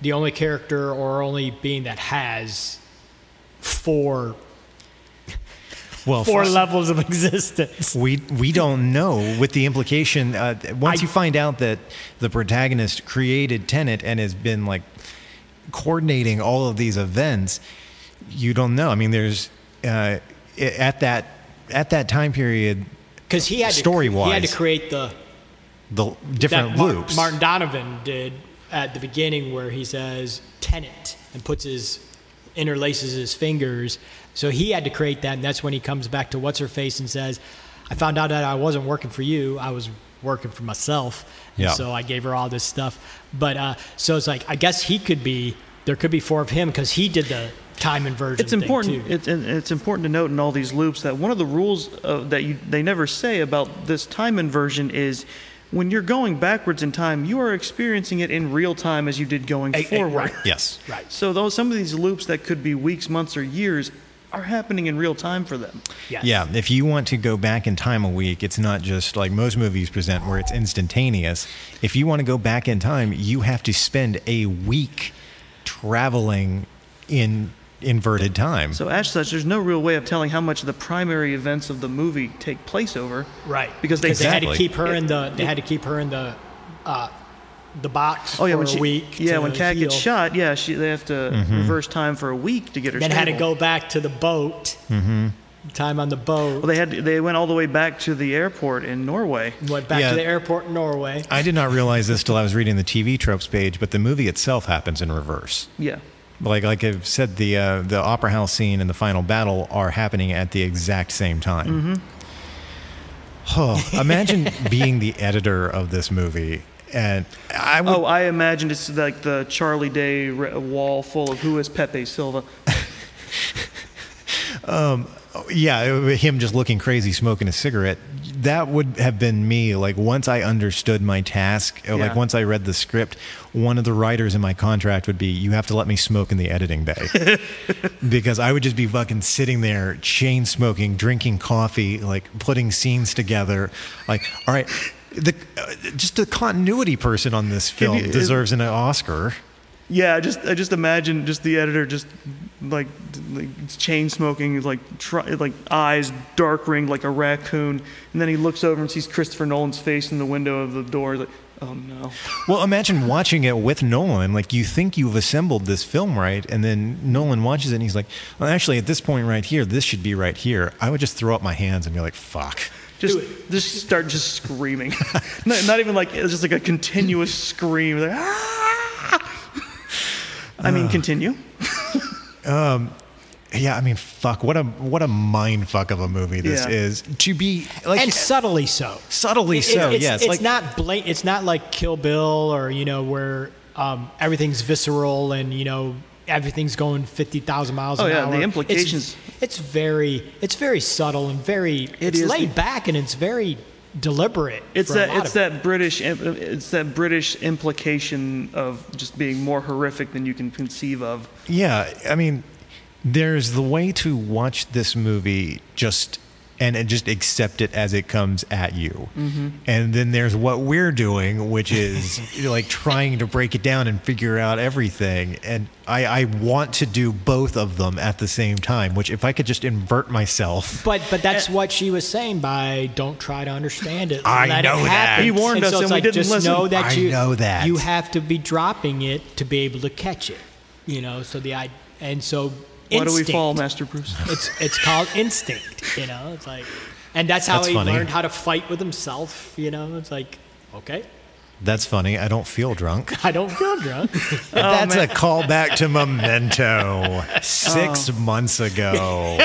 the only character or only being that has four Well, four first- levels of [laughs] existence. We we don't know with the implication. Uh, once I- you find out that the protagonist created Tenet and has been like coordinating all of these events, you don't know. I mean, there's uh, at that at that time period Because he had to, he had to create the the different Mar- loops. Martin Donovan did at the beginning where he says Tenet and puts his interlaces his fingers. So he had to create that, and that's when he comes back to what's her face and says, "I found out that I wasn't working for you. I was working for myself." And Yeah. So I gave her all this stuff. But uh, so it's like I guess he could be there could be four of him because he did the time inversion. It's thing, important. too. It's and it's important to note in all these loops that one of the rules uh, that you, they never say about this time inversion is when you're going backwards in time, you are experiencing it in real time as you did going eh, forward. right. [laughs] yes. right. So those some of these loops that could be weeks, months, or years are happening in real time for them. Yes. Yeah, if you want to go back in time a week, it's not just like most movies present where it's instantaneous. If you want to go back in time, you have to spend a week traveling in inverted time. So as such, there's no real way of telling how much of the primary events of the movie take place over. Right. Because they- had to keep her in the they had to keep her in the uh, the box Oh yeah, for when a she week. yeah to when Kat gets shot, yeah, she they have to Mm-hmm. reverse time for a week to get her. Then had to go back to the boat. Mm-hmm. Time on the boat. Well, they had they went all the way back to the airport in Norway. Went back Yeah. to the airport in Norway. I did not realize this till I was reading the TV tropes page, but the movie itself happens in reverse. Yeah. Like like I've said, the uh, the opera house scene and the final battle are happening at the exact same time. Oh, imagine [laughs] being the editor of this movie, and I would Oh, I imagine it's like the Charlie Day wall full of who is Pepe Silvia. [laughs] yeah, him just looking crazy, smoking a cigarette. That would have been me. Like once I understood my task, or like once I read the script, one of the writers in my contract would be, "You have to let me smoke in the editing bay," [laughs] because I would just be fucking sitting there, chain smoking, drinking coffee, like putting scenes together. Like, all right, the uh, just the continuity person on this film you- deserves an Oscar. Yeah, I just I just imagine just the editor just like, like chain smoking, like try, like eyes dark ringed like a raccoon, and then he looks over and sees Christopher Nolan's face in the window of the door. Like, oh no. Well, imagine watching it with Nolan. Like you think you've assembled this film right, and then Nolan watches it and he's like, "Well, actually, at this point right here, this should be right here." I would just throw up my hands and be like, "Fuck." Just just start just screaming. [laughs] not, not even like it's just like a continuous scream. Like, "Ah!" I mean, continue. [laughs] Yeah, I mean, fuck. What a what a mind fuck of a movie this Yeah. is. To be like and subtly so. subtly It- so. it's, yes, it's like not blat- It's not like Kill Bill or you know where um, everything's visceral and you know everything's going fifty thousand miles Oh, an yeah, hour. the It's- implications- It's, very it's very subtle and very It it's is. laid back and it's very deliberate. It's that it's that British it's that British implication of just being more horrific than you can conceive of. Yeah, I mean, there's the way to watch this movie just and, and just accept it as it comes at you, mm-hmm. and then there's what we're doing, which is [laughs] like trying to break it down and figure out everything. And I, I want to do both of them at the same time. Which, if I could just invert myself, But but that's eh. what she was saying by don't try to understand it. I let know it that. He warned And us so and we like, didn't just listen. know that I you know that. you have to be dropping it to be able to catch it. You know, so the I and so Why do we instinct- fall, Master Bruce? [laughs] It's it's called instinct. You know, it's like, and that's how That's he funny. learned how to fight with himself. You know, it's like, okay, that's funny. I don't feel drunk. [laughs] I don't feel drunk. [laughs] That's oh, a callback to Memento oh. six months ago.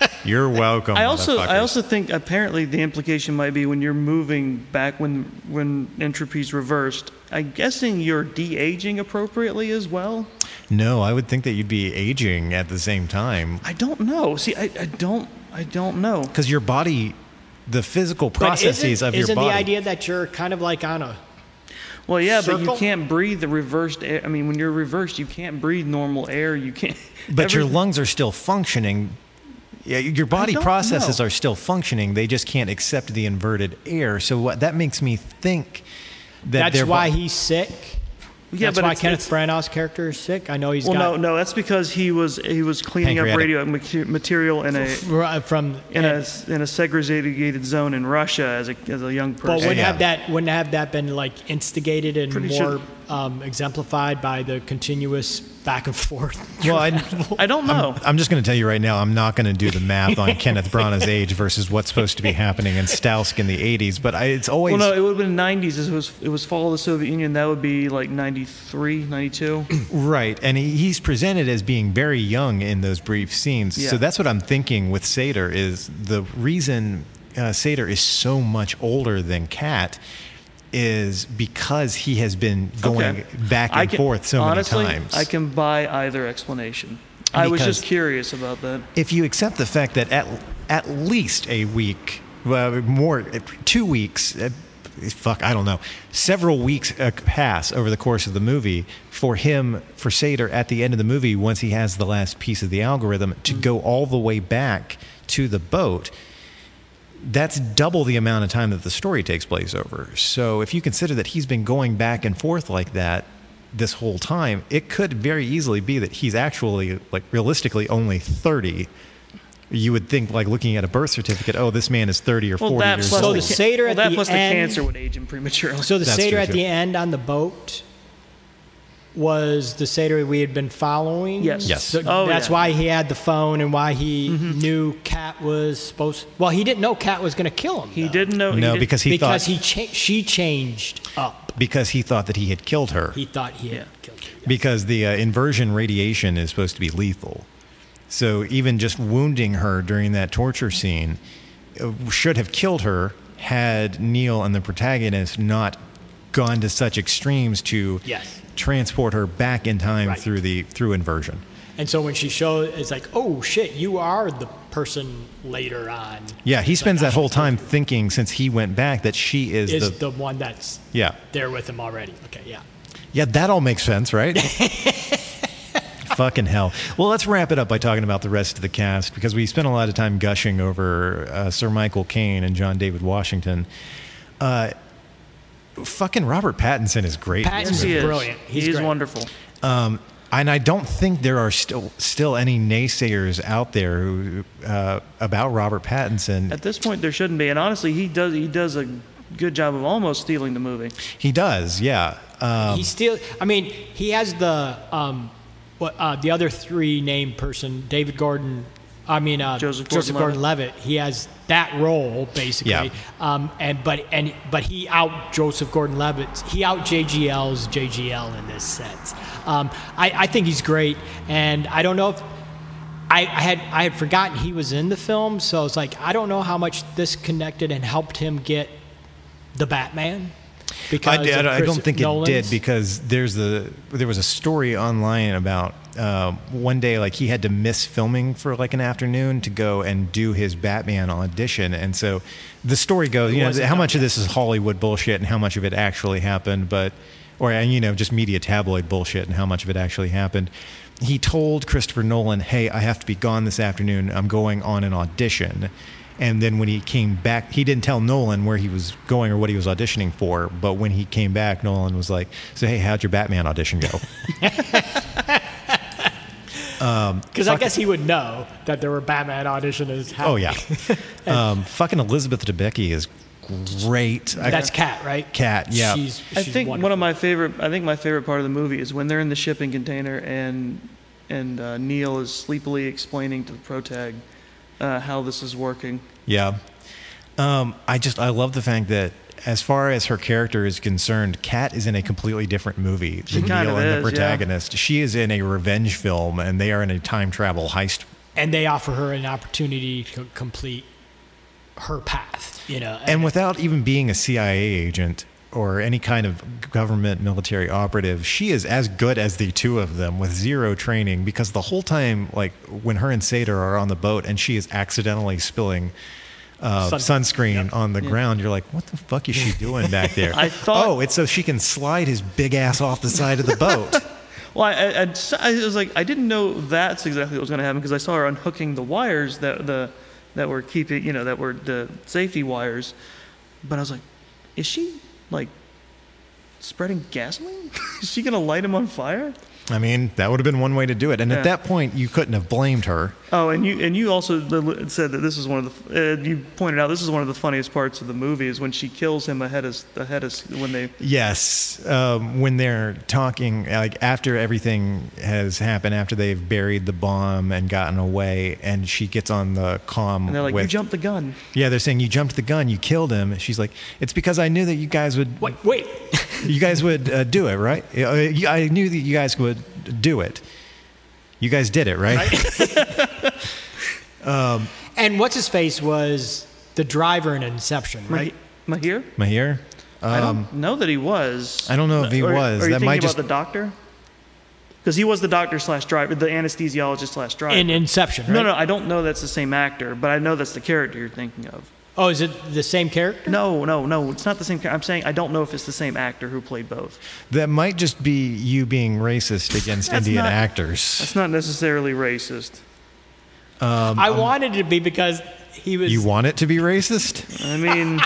[laughs] You're welcome. I also I also think apparently the implication might be when you're moving back when when entropy's reversed. I'm guessing you're de-aging appropriately as well. No, I would think that you'd be aging at the same time I don't know. See, I, I don't I don't know. because your body, the physical processes isn't, of your isn't body. the idea that you're kind of like on a Well, yeah, but you Circle? can't breathe the reversed air. I mean, when you're reversed, you can't breathe normal air. You can't. but your everything- lungs are still functioning. Yeah, your body processes know. are still functioning. They just can't accept the inverted air. So what, that makes me think that That's their why bo- he's sick. Yeah, That's but why it's- Kenneth it's- Branagh's character is sick. I know he's Well, got no, no, that's because he was he was cleaning up Pancreatic. radio material in a fr- from in a in a segregated zone in Russia as a as a young person. But wouldn't Yeah. have that wouldn't have that been like instigated and Pretty more sure- um, exemplified by the continuous back and forth? Well, I, [laughs] I don't know. I'm just going to tell you right now, I'm not going to do the math on [laughs] Kenneth Branagh's age versus what's supposed to be happening in Stalsk in the 80s. But I, it's always well, no, it would have been 90s. It was it was fall of the Soviet Union. That would be like 93, 92. [clears throat] Right, and he, he's presented as being very young in those brief scenes. Yeah. So that's what I'm thinking with Sator is the reason uh, Sator is so much older than Kat is because he has been going Okay. back and can- forth so honestly, many times. I can buy either explanation. I was just curious about that. if you accept the fact that at at least a week, well, more two weeks, uh, fuck, I don't know, several weeks uh, pass over the course of the movie for him, for Sator, at the end of the movie, once he has the last piece of the algorithm, to go all the way back to the boat. That's double the amount of time that the story takes place over. So if you consider that he's been going back and forth like that this whole time, it could very easily be that he's actually, like, realistically only 30 you would think like looking at a birth certificate oh this man is 30 or 40 Well, that years plus So old the the, Sator well, at that the plus the cancer would age him prematurely. So the That's Sator at too. the end on the boat was the Sator we had been following. Yes. Yes. So Oh, that's yeah. why he had the phone and why he knew Kat was supposed. Well, he didn't know Kat was going to kill him. he though. didn't know. no he did- because he because thought he cha- she changed up. because he thought that he had killed her He thought he had Yeah. killed her. because the uh, inversion radiation is supposed to be lethal so even just wounding her during that torture scene uh, should have killed her had neil and the protagonist not gone to such extremes to Yes. Transport her back in time Right. through the through inversion And so when she shows, it's like, oh shit, you are the person later on. yeah he spends like, that whole time thinking since he went back that she is, Is the the one that's yeah there with him already? Okay, yeah. Yeah, that all makes sense, right? [laughs] Fucking hell. Well, let's wrap it up by talking about the rest of the cast because we spent a lot of time gushing over uh, Sir Michael Caine and John David Washington. Uh, fucking Robert Pattinson is great. Pattinson this Pattinson's he is. brilliant. He's He's great. wonderful. Um, and I don't think there are still still any naysayers out there who, uh, about Robert Pattinson. At this point, there shouldn't be. And honestly, he does he does a good job of almost stealing the movie. He does, yeah. Um, he still. I mean, he has the um, what uh, the other three named person, David Gordon. I mean, uh, Joseph Joseph Gordon-Levitt. Gordon-Levitt. He has that role basically. Yeah. Um, and but and but he out Joseph Gordon-Levitt. He out JGL's JGL in this sense. Um, I, I think he's great, and I don't know if. I, I had I had forgotten he was in the film, so it's like I don't know how much this connected and helped him get the Batman. Because I, did- I don't think it did because there's the there was a story online about uh, one day like he had to miss filming for like an afternoon to go and do his Batman audition, and so the story goes, you know, how much of this is Hollywood bullshit and how much of it actually happened, but or and you know just media tabloid bullshit and how much of it actually happened. He told Christopher Nolan, "Hey, I have to be gone this afternoon. I'm going on an audition." And then when he came back, he didn't tell Nolan where he was going or what he was auditioning for. But when he came back, Nolan was like, "So hey, how'd your Batman audition go?" [laughs] Because I guess he would know that there were Batman auditions. oh yeah, [laughs] um, fucking Elizabeth Debicki is great. That's Kat, right? Kat, yeah. She's, I she's think one of my favorite. I think my favorite part of the movie is when they're in the shipping container and and uh, Neil is sleepily explaining to the protag uh, how this is working. Yeah. Um, I just I love the fact that as far as her character is concerned, Kat is in a completely different movie She than kind Neil of and is, the yeah. protagonist. She is in a revenge film, and they are in a time travel heist. and they offer her an opportunity to complete her path. You know, And without even being a CIA agent or any kind of government military operative, she is as good as the two of them with zero training. Because the whole time, like when her and Sator are on the boat, and she is accidentally spilling. Uh, Sun- sunscreen on the ground. You're like, what the fuck is she doing back there? [laughs] I thought- oh, it's so she can slide his big ass off the side of the boat. [laughs] Well, I, I, I was like, I didn't know that's exactly what was going to happen because I saw her unhooking the wires that the that were keeping, you know, that were the safety wires. But I was like, is she like spreading gasoline? [laughs] is she going to light him on fire? I mean, that would have been one way to do it. And Yeah. at that point, you couldn't have blamed her. Oh, and you and you also said that this is one of the. Uh, you pointed out this is one of the funniest parts of the movie is when she kills him ahead of ahead of when they. Yes, um, when they're talking, like after everything has happened, after they've buried the bomb and gotten away, and she gets on the comm And they're like, with, "You jumped the gun." Yeah, they're saying you jumped the gun, you killed him. She's like, it's because I knew that you guys would, wait, wait. [laughs] you guys would uh, do it, right? Uh, I knew that you guys would do it. You guys did it, right? [laughs] and what's his face was the driver in Inception, right? Right? Mahir? Mahir. I Um, don't know that he was. I don't know if he Or- was. Are you That thinking might about just- the doctor? Because he was the doctor slash driver, the anesthesiologist slash driver. In Inception, right? no, no, I don't know that's the same actor, but I know that's the character you're thinking of. Oh, is it the same character? No, no, no, it's not the same. char- I'm saying I don't know if it's the same actor who played both. That might just be you being racist against [laughs] That's Indian not- actors. That's not necessarily racist. I wanted it to be because he was. You want it to be racist? I mean,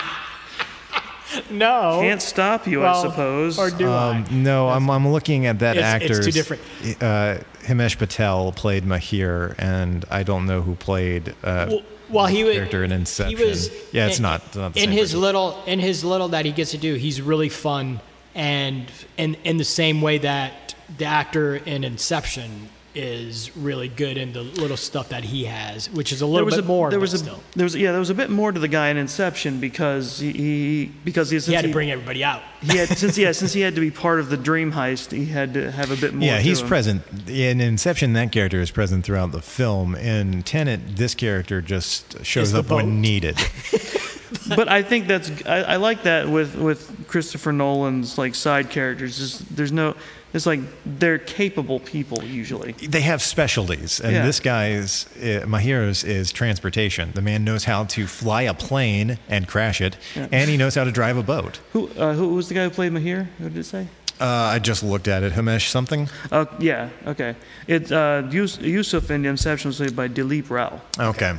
[laughs] no. can't stop you, Well, I suppose. Or do Um, no, I'm, I'm looking at that It's- actor. it's too different. Uh, Himesh Patel played Mahir, and I don't know who played uh, Well, well, he was character in Inception. He was yeah, it's in- not. it's not in his person. little in his little that he gets to do. He's really fun, and in in the same way that the actor in Inception is really good in the little stuff that he has, which is a there little was bit a, more. There was a still. there was yeah there was a bit more to the guy in Inception because he, he because he, he had to bring everybody out. he had [laughs] since yeah since he had to be part of the dream heist he had to have a bit more. Yeah, to he's him. present in Inception. That character is present throughout the film. In Tenet, this character just shows Is the up when needed. [laughs] but I think that's I, I like that with with Christopher Nolan's like side characters. Just, there's no it's like they're capable people usually. they have specialties, and Yeah. this guy's uh, Mahir's is transportation. The man knows how to fly a plane and crash it, and he knows how to drive a boat. Who uh, who was the guy who played Mahir? Who did it say? Uh, I just looked at it. Himesh something. Uh, yeah, okay. It's uh, Yus- Yusuf in Inception was played by Dilip Rao. Okay.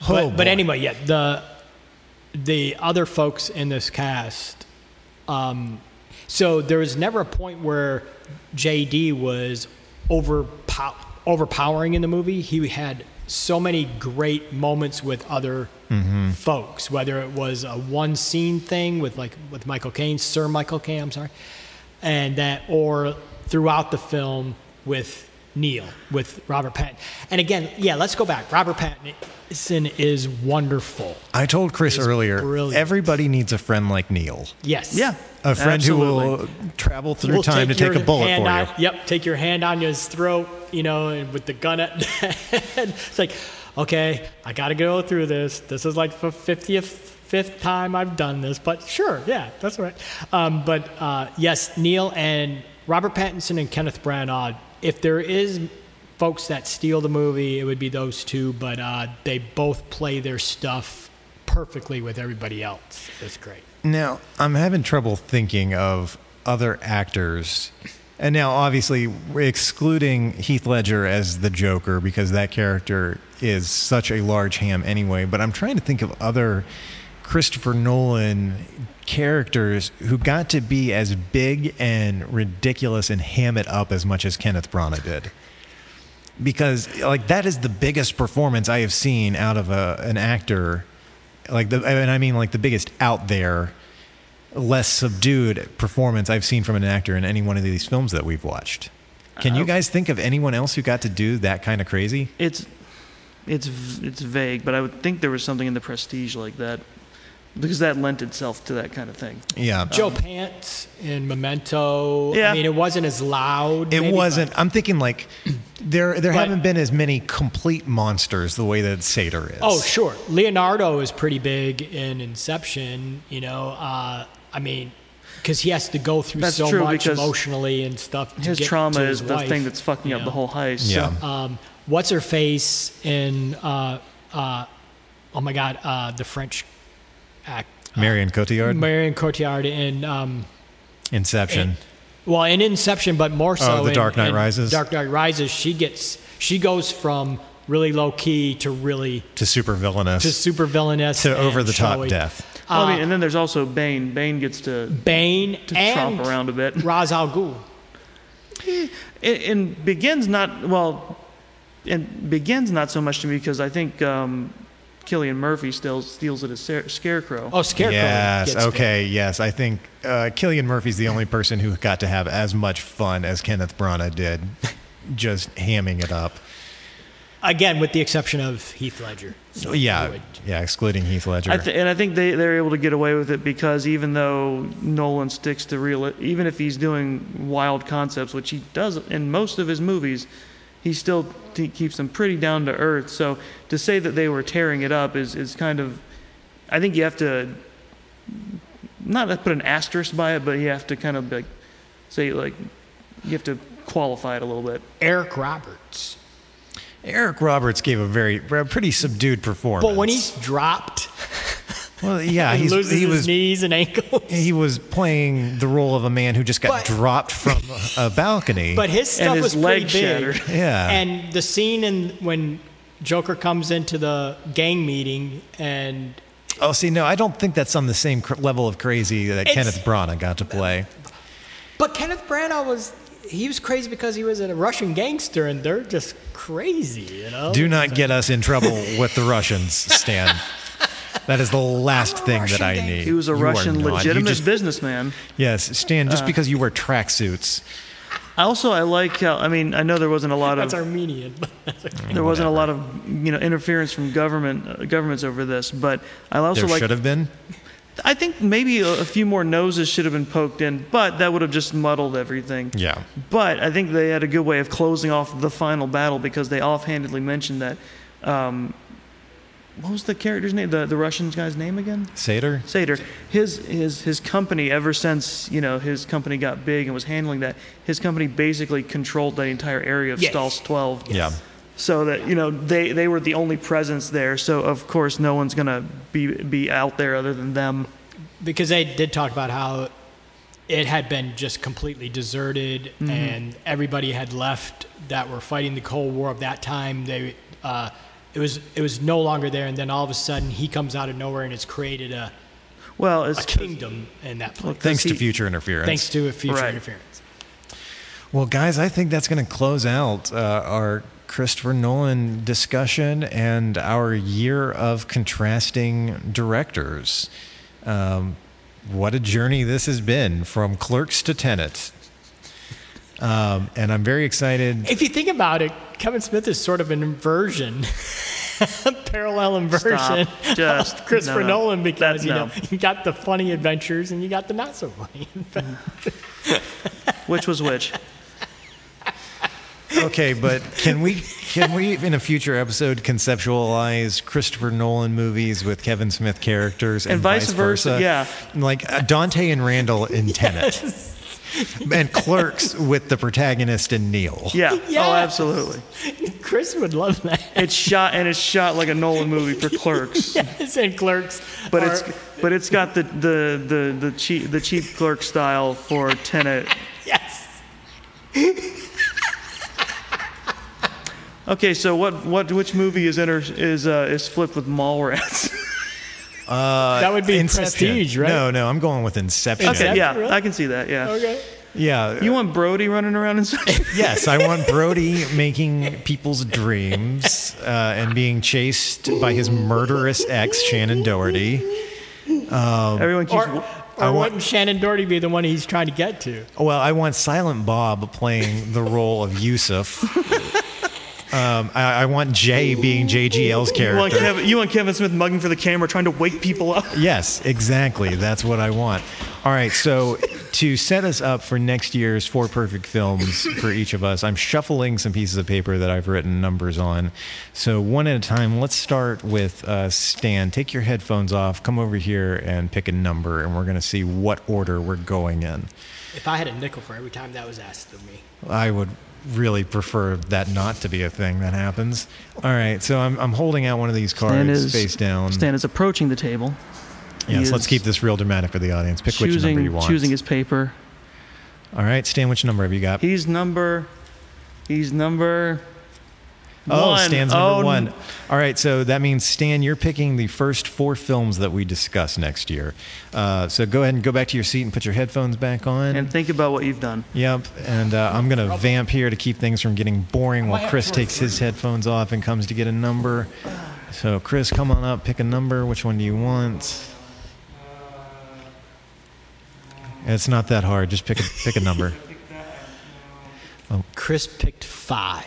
But, Oh, but boy. anyway, yeah, the the other folks in this cast. Um, so there was never a point where JD was overpow- overpowering in the movie. He had so many great moments with other mm-hmm. folks, whether it was a one scene thing with like with Michael Caine, Sir Michael Caine, I'm sorry, and that or throughout the film with Neil, with Robert Pattinson. And again, yeah, let's go back. Robert Pattinson is wonderful. I told Chris earlier. brilliant. Everybody needs a friend like Neil. Yes. Yeah, A friend absolutely. who will travel through Will time to take your a bullet hand for on- you. Yep, take your hand on his throat, you know, and with the gun at [laughs] It's like, okay, I got to go through this. This is like the 50th fifth time I've done this, but sure, yeah, that's right. Um, but uh, yes, Neil and Robert Pattinson and Kenneth Branagh. If there is folks that steal the movie, it would be those two. But uh, they both play their stuff perfectly with everybody else. It's great. Now, I'm having trouble thinking of other actors. And now, obviously, we're excluding Heath Ledger as the Joker because that character is such a large ham anyway. But I'm trying to think of other Christopher Nolan characters who got to be as big and ridiculous and ham it up as much as Kenneth Branagh did. Because, like, that is the biggest performance I have seen out of a, an actor like the and I mean like the biggest out there, less subdued performance I've seen from an actor in any one of these films that we've watched. Can you guys think of anyone else who got to do that kind of crazy? It's it's it's vague, but I would think there was something in the Prestige like that because that lent itself to that kind of thing. Yeah, Joe Pants in Memento. Yeah. I mean, it wasn't as loud. it maybe, wasn't. but- I'm thinking like [clears throat] there there But- haven't been as many complete monsters the way that Sator is. Oh, sure. Leonardo is pretty big in Inception. You know, uh, I mean, because he has to go through That's so true, much emotionally and stuff. To His get trauma to is his the wife, thing that's fucking you up the whole heist. Yeah. So, Um, what's her face in? Uh, uh, oh my God, uh, the French act. Marion Cotillard, Marion Cotillard in. Um, Inception. well, in Inception, but more so. Oh, The in- Dark Knight in Rises? Dark Knight Rises. She gets. She goes from really low key to really to super villainous to super villainous to over the top showy. death. Well, I mean, Uh, and then there's also Bane. Bane gets to, Bane to and tromp around a bit. [laughs] Ra's al Ghul. It, and begins not well, and begins not so much to me because I think um, Cillian Murphy still steals it as Scar- Scarecrow. Oh, Scarecrow. Yes. gets Okay. Yes. I think uh, Cillian Murphy's the only person who got to have as much fun as Kenneth Branagh did, [laughs] just hamming it up. Again, with the exception of Heath Ledger. So Yeah. Yeah. Excluding Heath Ledger. I th- and I think they, they're able to get away with it because even though Nolan sticks to real, even if he's doing wild concepts, which he does in most of his movies, he still t- keeps them pretty down to earth. So to say that they were tearing it up is, is kind of, I think you have to, not put an asterisk by it, but you have to kind of like say like, you have to qualify it a little bit. Eric Roberts. Eric Roberts gave a very, a pretty subdued performance. But when he's dropped well, yeah, and he's, loses he his was knees and ankles. he was playing the role of a man who just got But- dropped from a balcony. But his stuff And was his pretty leg big. [laughs] Yeah. And the scene in when Joker comes into the gang meeting and oh, see, no, I don't think that's on the same cr- level of crazy that Kenneth Branagh got to play. but Kenneth Branagh was he was crazy because he was a Russian gangster and they're just crazy, you know. Do not get us in trouble with the Russians, Stan. [laughs] That is the last thing that I Russian need. He was a You Russian legitimate just- businessman. yes, Stan. Uh. Just because you wear tracksuits, I also I like how I mean I know there wasn't a lot of [laughs] That's Armenian. there wasn't a lot of you know interference from government uh, governments over this, but I also there like should have been. I think maybe a, a few more noses should have been poked in, but that would have just muddled everything. Yeah. But I think they had a good way of closing off the final battle because they offhandedly mentioned that. Um, what was the character's name? The the Russian guy's name again? Sator. Sator. His his his company ever since you know his company got big and was handling that. His company basically controlled that entire area of Yes. Stalsk 12. Yeah. So that you know they they were the only presence there. So of course no one's gonna be be out there other than them. because they did talk about how it had been just completely deserted Mm-hmm. and everybody had left that were fighting the Cold War of that time. They, uh, it was it was no longer there, and then all of a sudden he comes out of nowhere and it's created a, Well, a kingdom in that place. Thanks to future interference. thanks to a future Right. interference. Well, guys, I think that's going to close out uh, our Christopher Nolan discussion and our year of contrasting directors. Um, what a journey this has been from Clerks to Tenet. Um, and I'm very excited. If you think about it, Kevin Smith is sort of an inversion, [laughs] parallel inversion Stop. Just- of [laughs] Christopher no, no. Nolan because That- you know no. you got the funny adventures and you got the not so funny. which was which. [laughs] Okay, but can we can we in a future episode conceptualize Christopher Nolan movies with Kevin Smith characters and, And vice versa, yeah. like uh, Dante and Randall in Tenet, and Clerks with the protagonist and Neil. Yeah. Yeah. Oh, absolutely. Chris would love that. It's shot and it's shot like a Nolan movie for Clerks. [laughs] Yes, and clerks. But are- it's but it's got the the the the cheap the cheap clerk style for Tenet. yes. Okay, so what what which movie is inter, is uh, is flipped with Mallrats? [laughs] that would be Inception. prestige, right? No, no, I'm going with Inception. okay, that yeah, really? I can see that. Yeah. Okay. Yeah. You want Brody running around inside? [laughs] Yes, I want Brody making people's dreams uh, and being chased by his murderous ex, Shannen Doherty. Everyone keeps. Or, I want- wouldn't Shannen Doherty be the one he's trying to get to? Well, I want Silent Bob playing the role of Yusuf. Um, I, I want Jay being JGL's you want, character. Kevin, you want Kevin Smith mugging for the camera, trying to wake people up. [laughs] Yes, exactly. That's what I want. All right, so to set us up for next year's four perfect films for each of us, I'm shuffling some pieces of paper that I've written numbers on. So one at a time. Let's start with uh, Stan. Take your headphones off. Come over here and pick a number, and we're going to see what order we're going in. If I had a nickel for every time that was asked of me. I would really prefer that not to be a thing that happens. All right, so I'm, I'm holding out one of these cards Stan is face down. Stan is approaching the table. yes, let's keep this real dramatic for the audience. Pick which choosing number you want. choosing his paper. All right, Stan, which number have you got? He's number. He's number. Oh, one. Stan's number Oh, one. All right, so that means Stan, you're picking the first four films that we discuss next year. Uh, so go ahead and go back to your seat and put your headphones back on. And think about what you've done. Yep, and uh, I'm gonna vamp here to keep things from getting boring while Chris takes his headphones off and comes to get a number. So Chris, come on up, pick a number. Which one do you want? It's not that hard. Just pick a pick a number. [laughs] Chris picked five.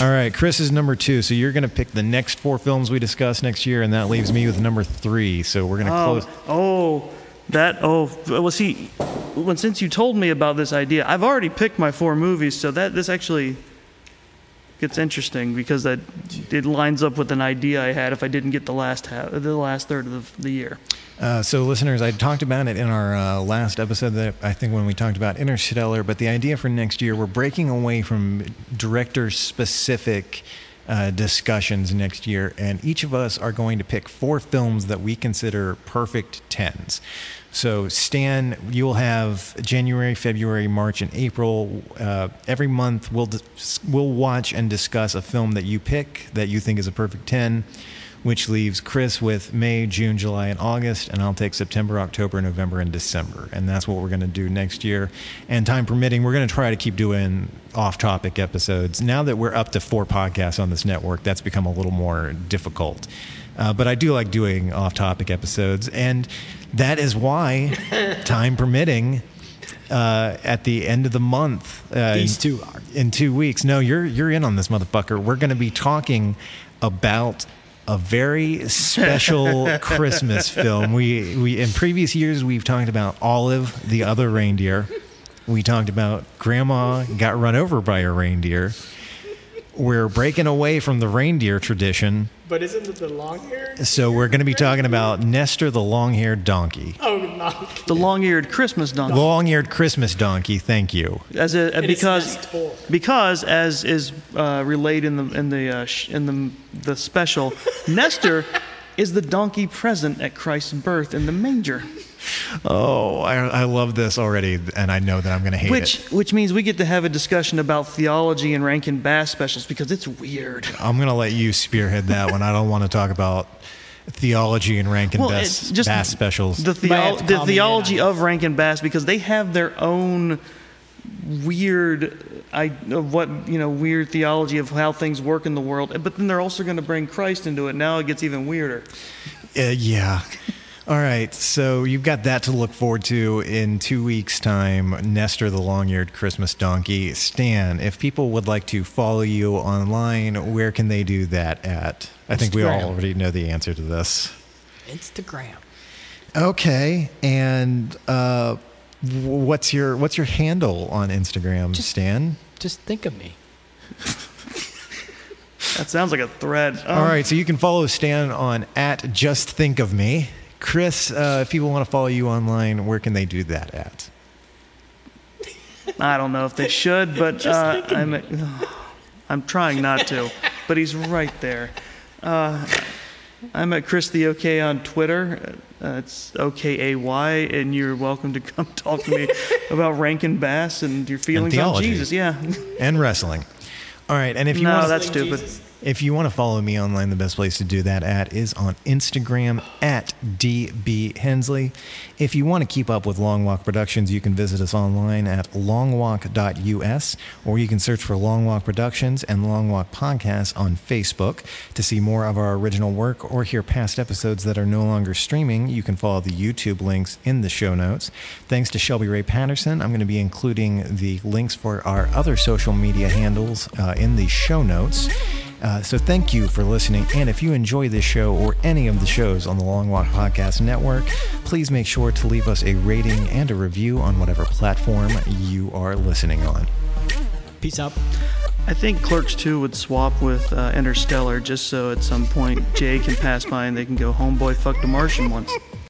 All right, Chris is number two. So you're gonna pick the next four films we discuss next year, and that leaves me with number three. So we're gonna Oh, close. oh, that. Oh, well, see, when since you told me about this idea, I've already picked my four movies, so that this actually gets interesting because that it lines up with an idea I had if I didn't get the last half, the last third of the, the year. Uh, so, listeners, I talked about it in our uh, last episode. That I think when we talked about Interstellar, but the idea for next year, we're breaking away from director-specific uh, discussions next year, and each of us are going to pick four films that we consider perfect tens. So, Stan, you'll have January, February, March, and April. Uh, every month, we'll dis- we'll watch and discuss a film that you pick that you think is a perfect ten which leaves Chris with May, June, July, and August, and I'll take September, October, November, and December. And that's what we're going to do next year. And time permitting, we're going to try to keep doing off topic episodes. Now that we're up to four podcasts on this network, that's become a little more difficult. Uh, but I do like doing off topic episodes. And that is why, [laughs] time permitting, uh, at the end of the month, uh, These two are. in two weeks. No, you're you're in on this motherfucker. We're going to be talking about a very special [laughs] Christmas film. We we in previous years we've talked about Olive, the other reindeer. We talked about Grandma got run over by a reindeer. We're breaking away from the reindeer tradition, But isn't it the long hair? so we're going to be talking about Nestor the long-haired donkey. Oh, no. The long-eared Christmas donkey. Long-eared Christmas donkey. Thank you. as a, And it's because because as is uh, relayed in the in the uh, sh- in the the special, [laughs] Nestor is the donkey present at Christ's birth in the manger, Oh, I, I love this already, and I know that I'm going to hate which it. which means we get to have a discussion about theology and Rankin Bass specials because it's weird. I'm going to let you spearhead that one. I don't want to talk about theology and Rankin Well, Bass, just Bass specials. The, theo- the call me in theology on of Rankin Bass because they have their own weird I of what you know weird theology of how things work in the world but then they're also going to bring Christ into it now it gets even weirder Uh, yeah. All right. So you've got that to look forward to in two weeks' time. Nestor, the long-eared Christmas donkey. Stan, if people would like to follow you online, where can they do that at? I think we all already know the answer to this. Instagram. Okay. And uh, what's your what's your handle on Instagram, Stan? just think of me. That sounds like a threat. All Um, right, so you can follow Stan on at Just Think of Me. Chris, uh, if people want to follow you online, where can they do that at? I don't know if they should, but [laughs] uh, I'm, I'm trying not to. But he's right there. Uh, I'm at Chris the OK on Twitter. Uh, it's O K A Y, and you're welcome to come [laughs] talk to me [laughs] about Rankin Bass and your feelings on. Jesus. Yeah. And wrestling. All right, and if you no, want that's stupid. If you want to follow me online, the best place to do that at is on Instagram at DB Hensley. If you want to keep up with Long Walk Productions, you can visit us online at longwalk.us or you can search for Long Walk Productions and Long Walk Podcasts on Facebook. To see more of our original work or hear past episodes that are no longer streaming, you can follow the YouTube links in the show notes. Thanks to Shelby Ray Patterson, I'm going to be including the links for our other social media handles uh, in the show notes. Uh, so thank you for listening. And if you enjoy this show or any of the shows on the Long Walk Podcast Network, please make sure to leave us a rating and a review on whatever platform you are listening on. Peace out. I think Clerks 2 would swap with uh, Interstellar just so at some point Jay can pass by and they can go, Homeboy fuck a Martian once.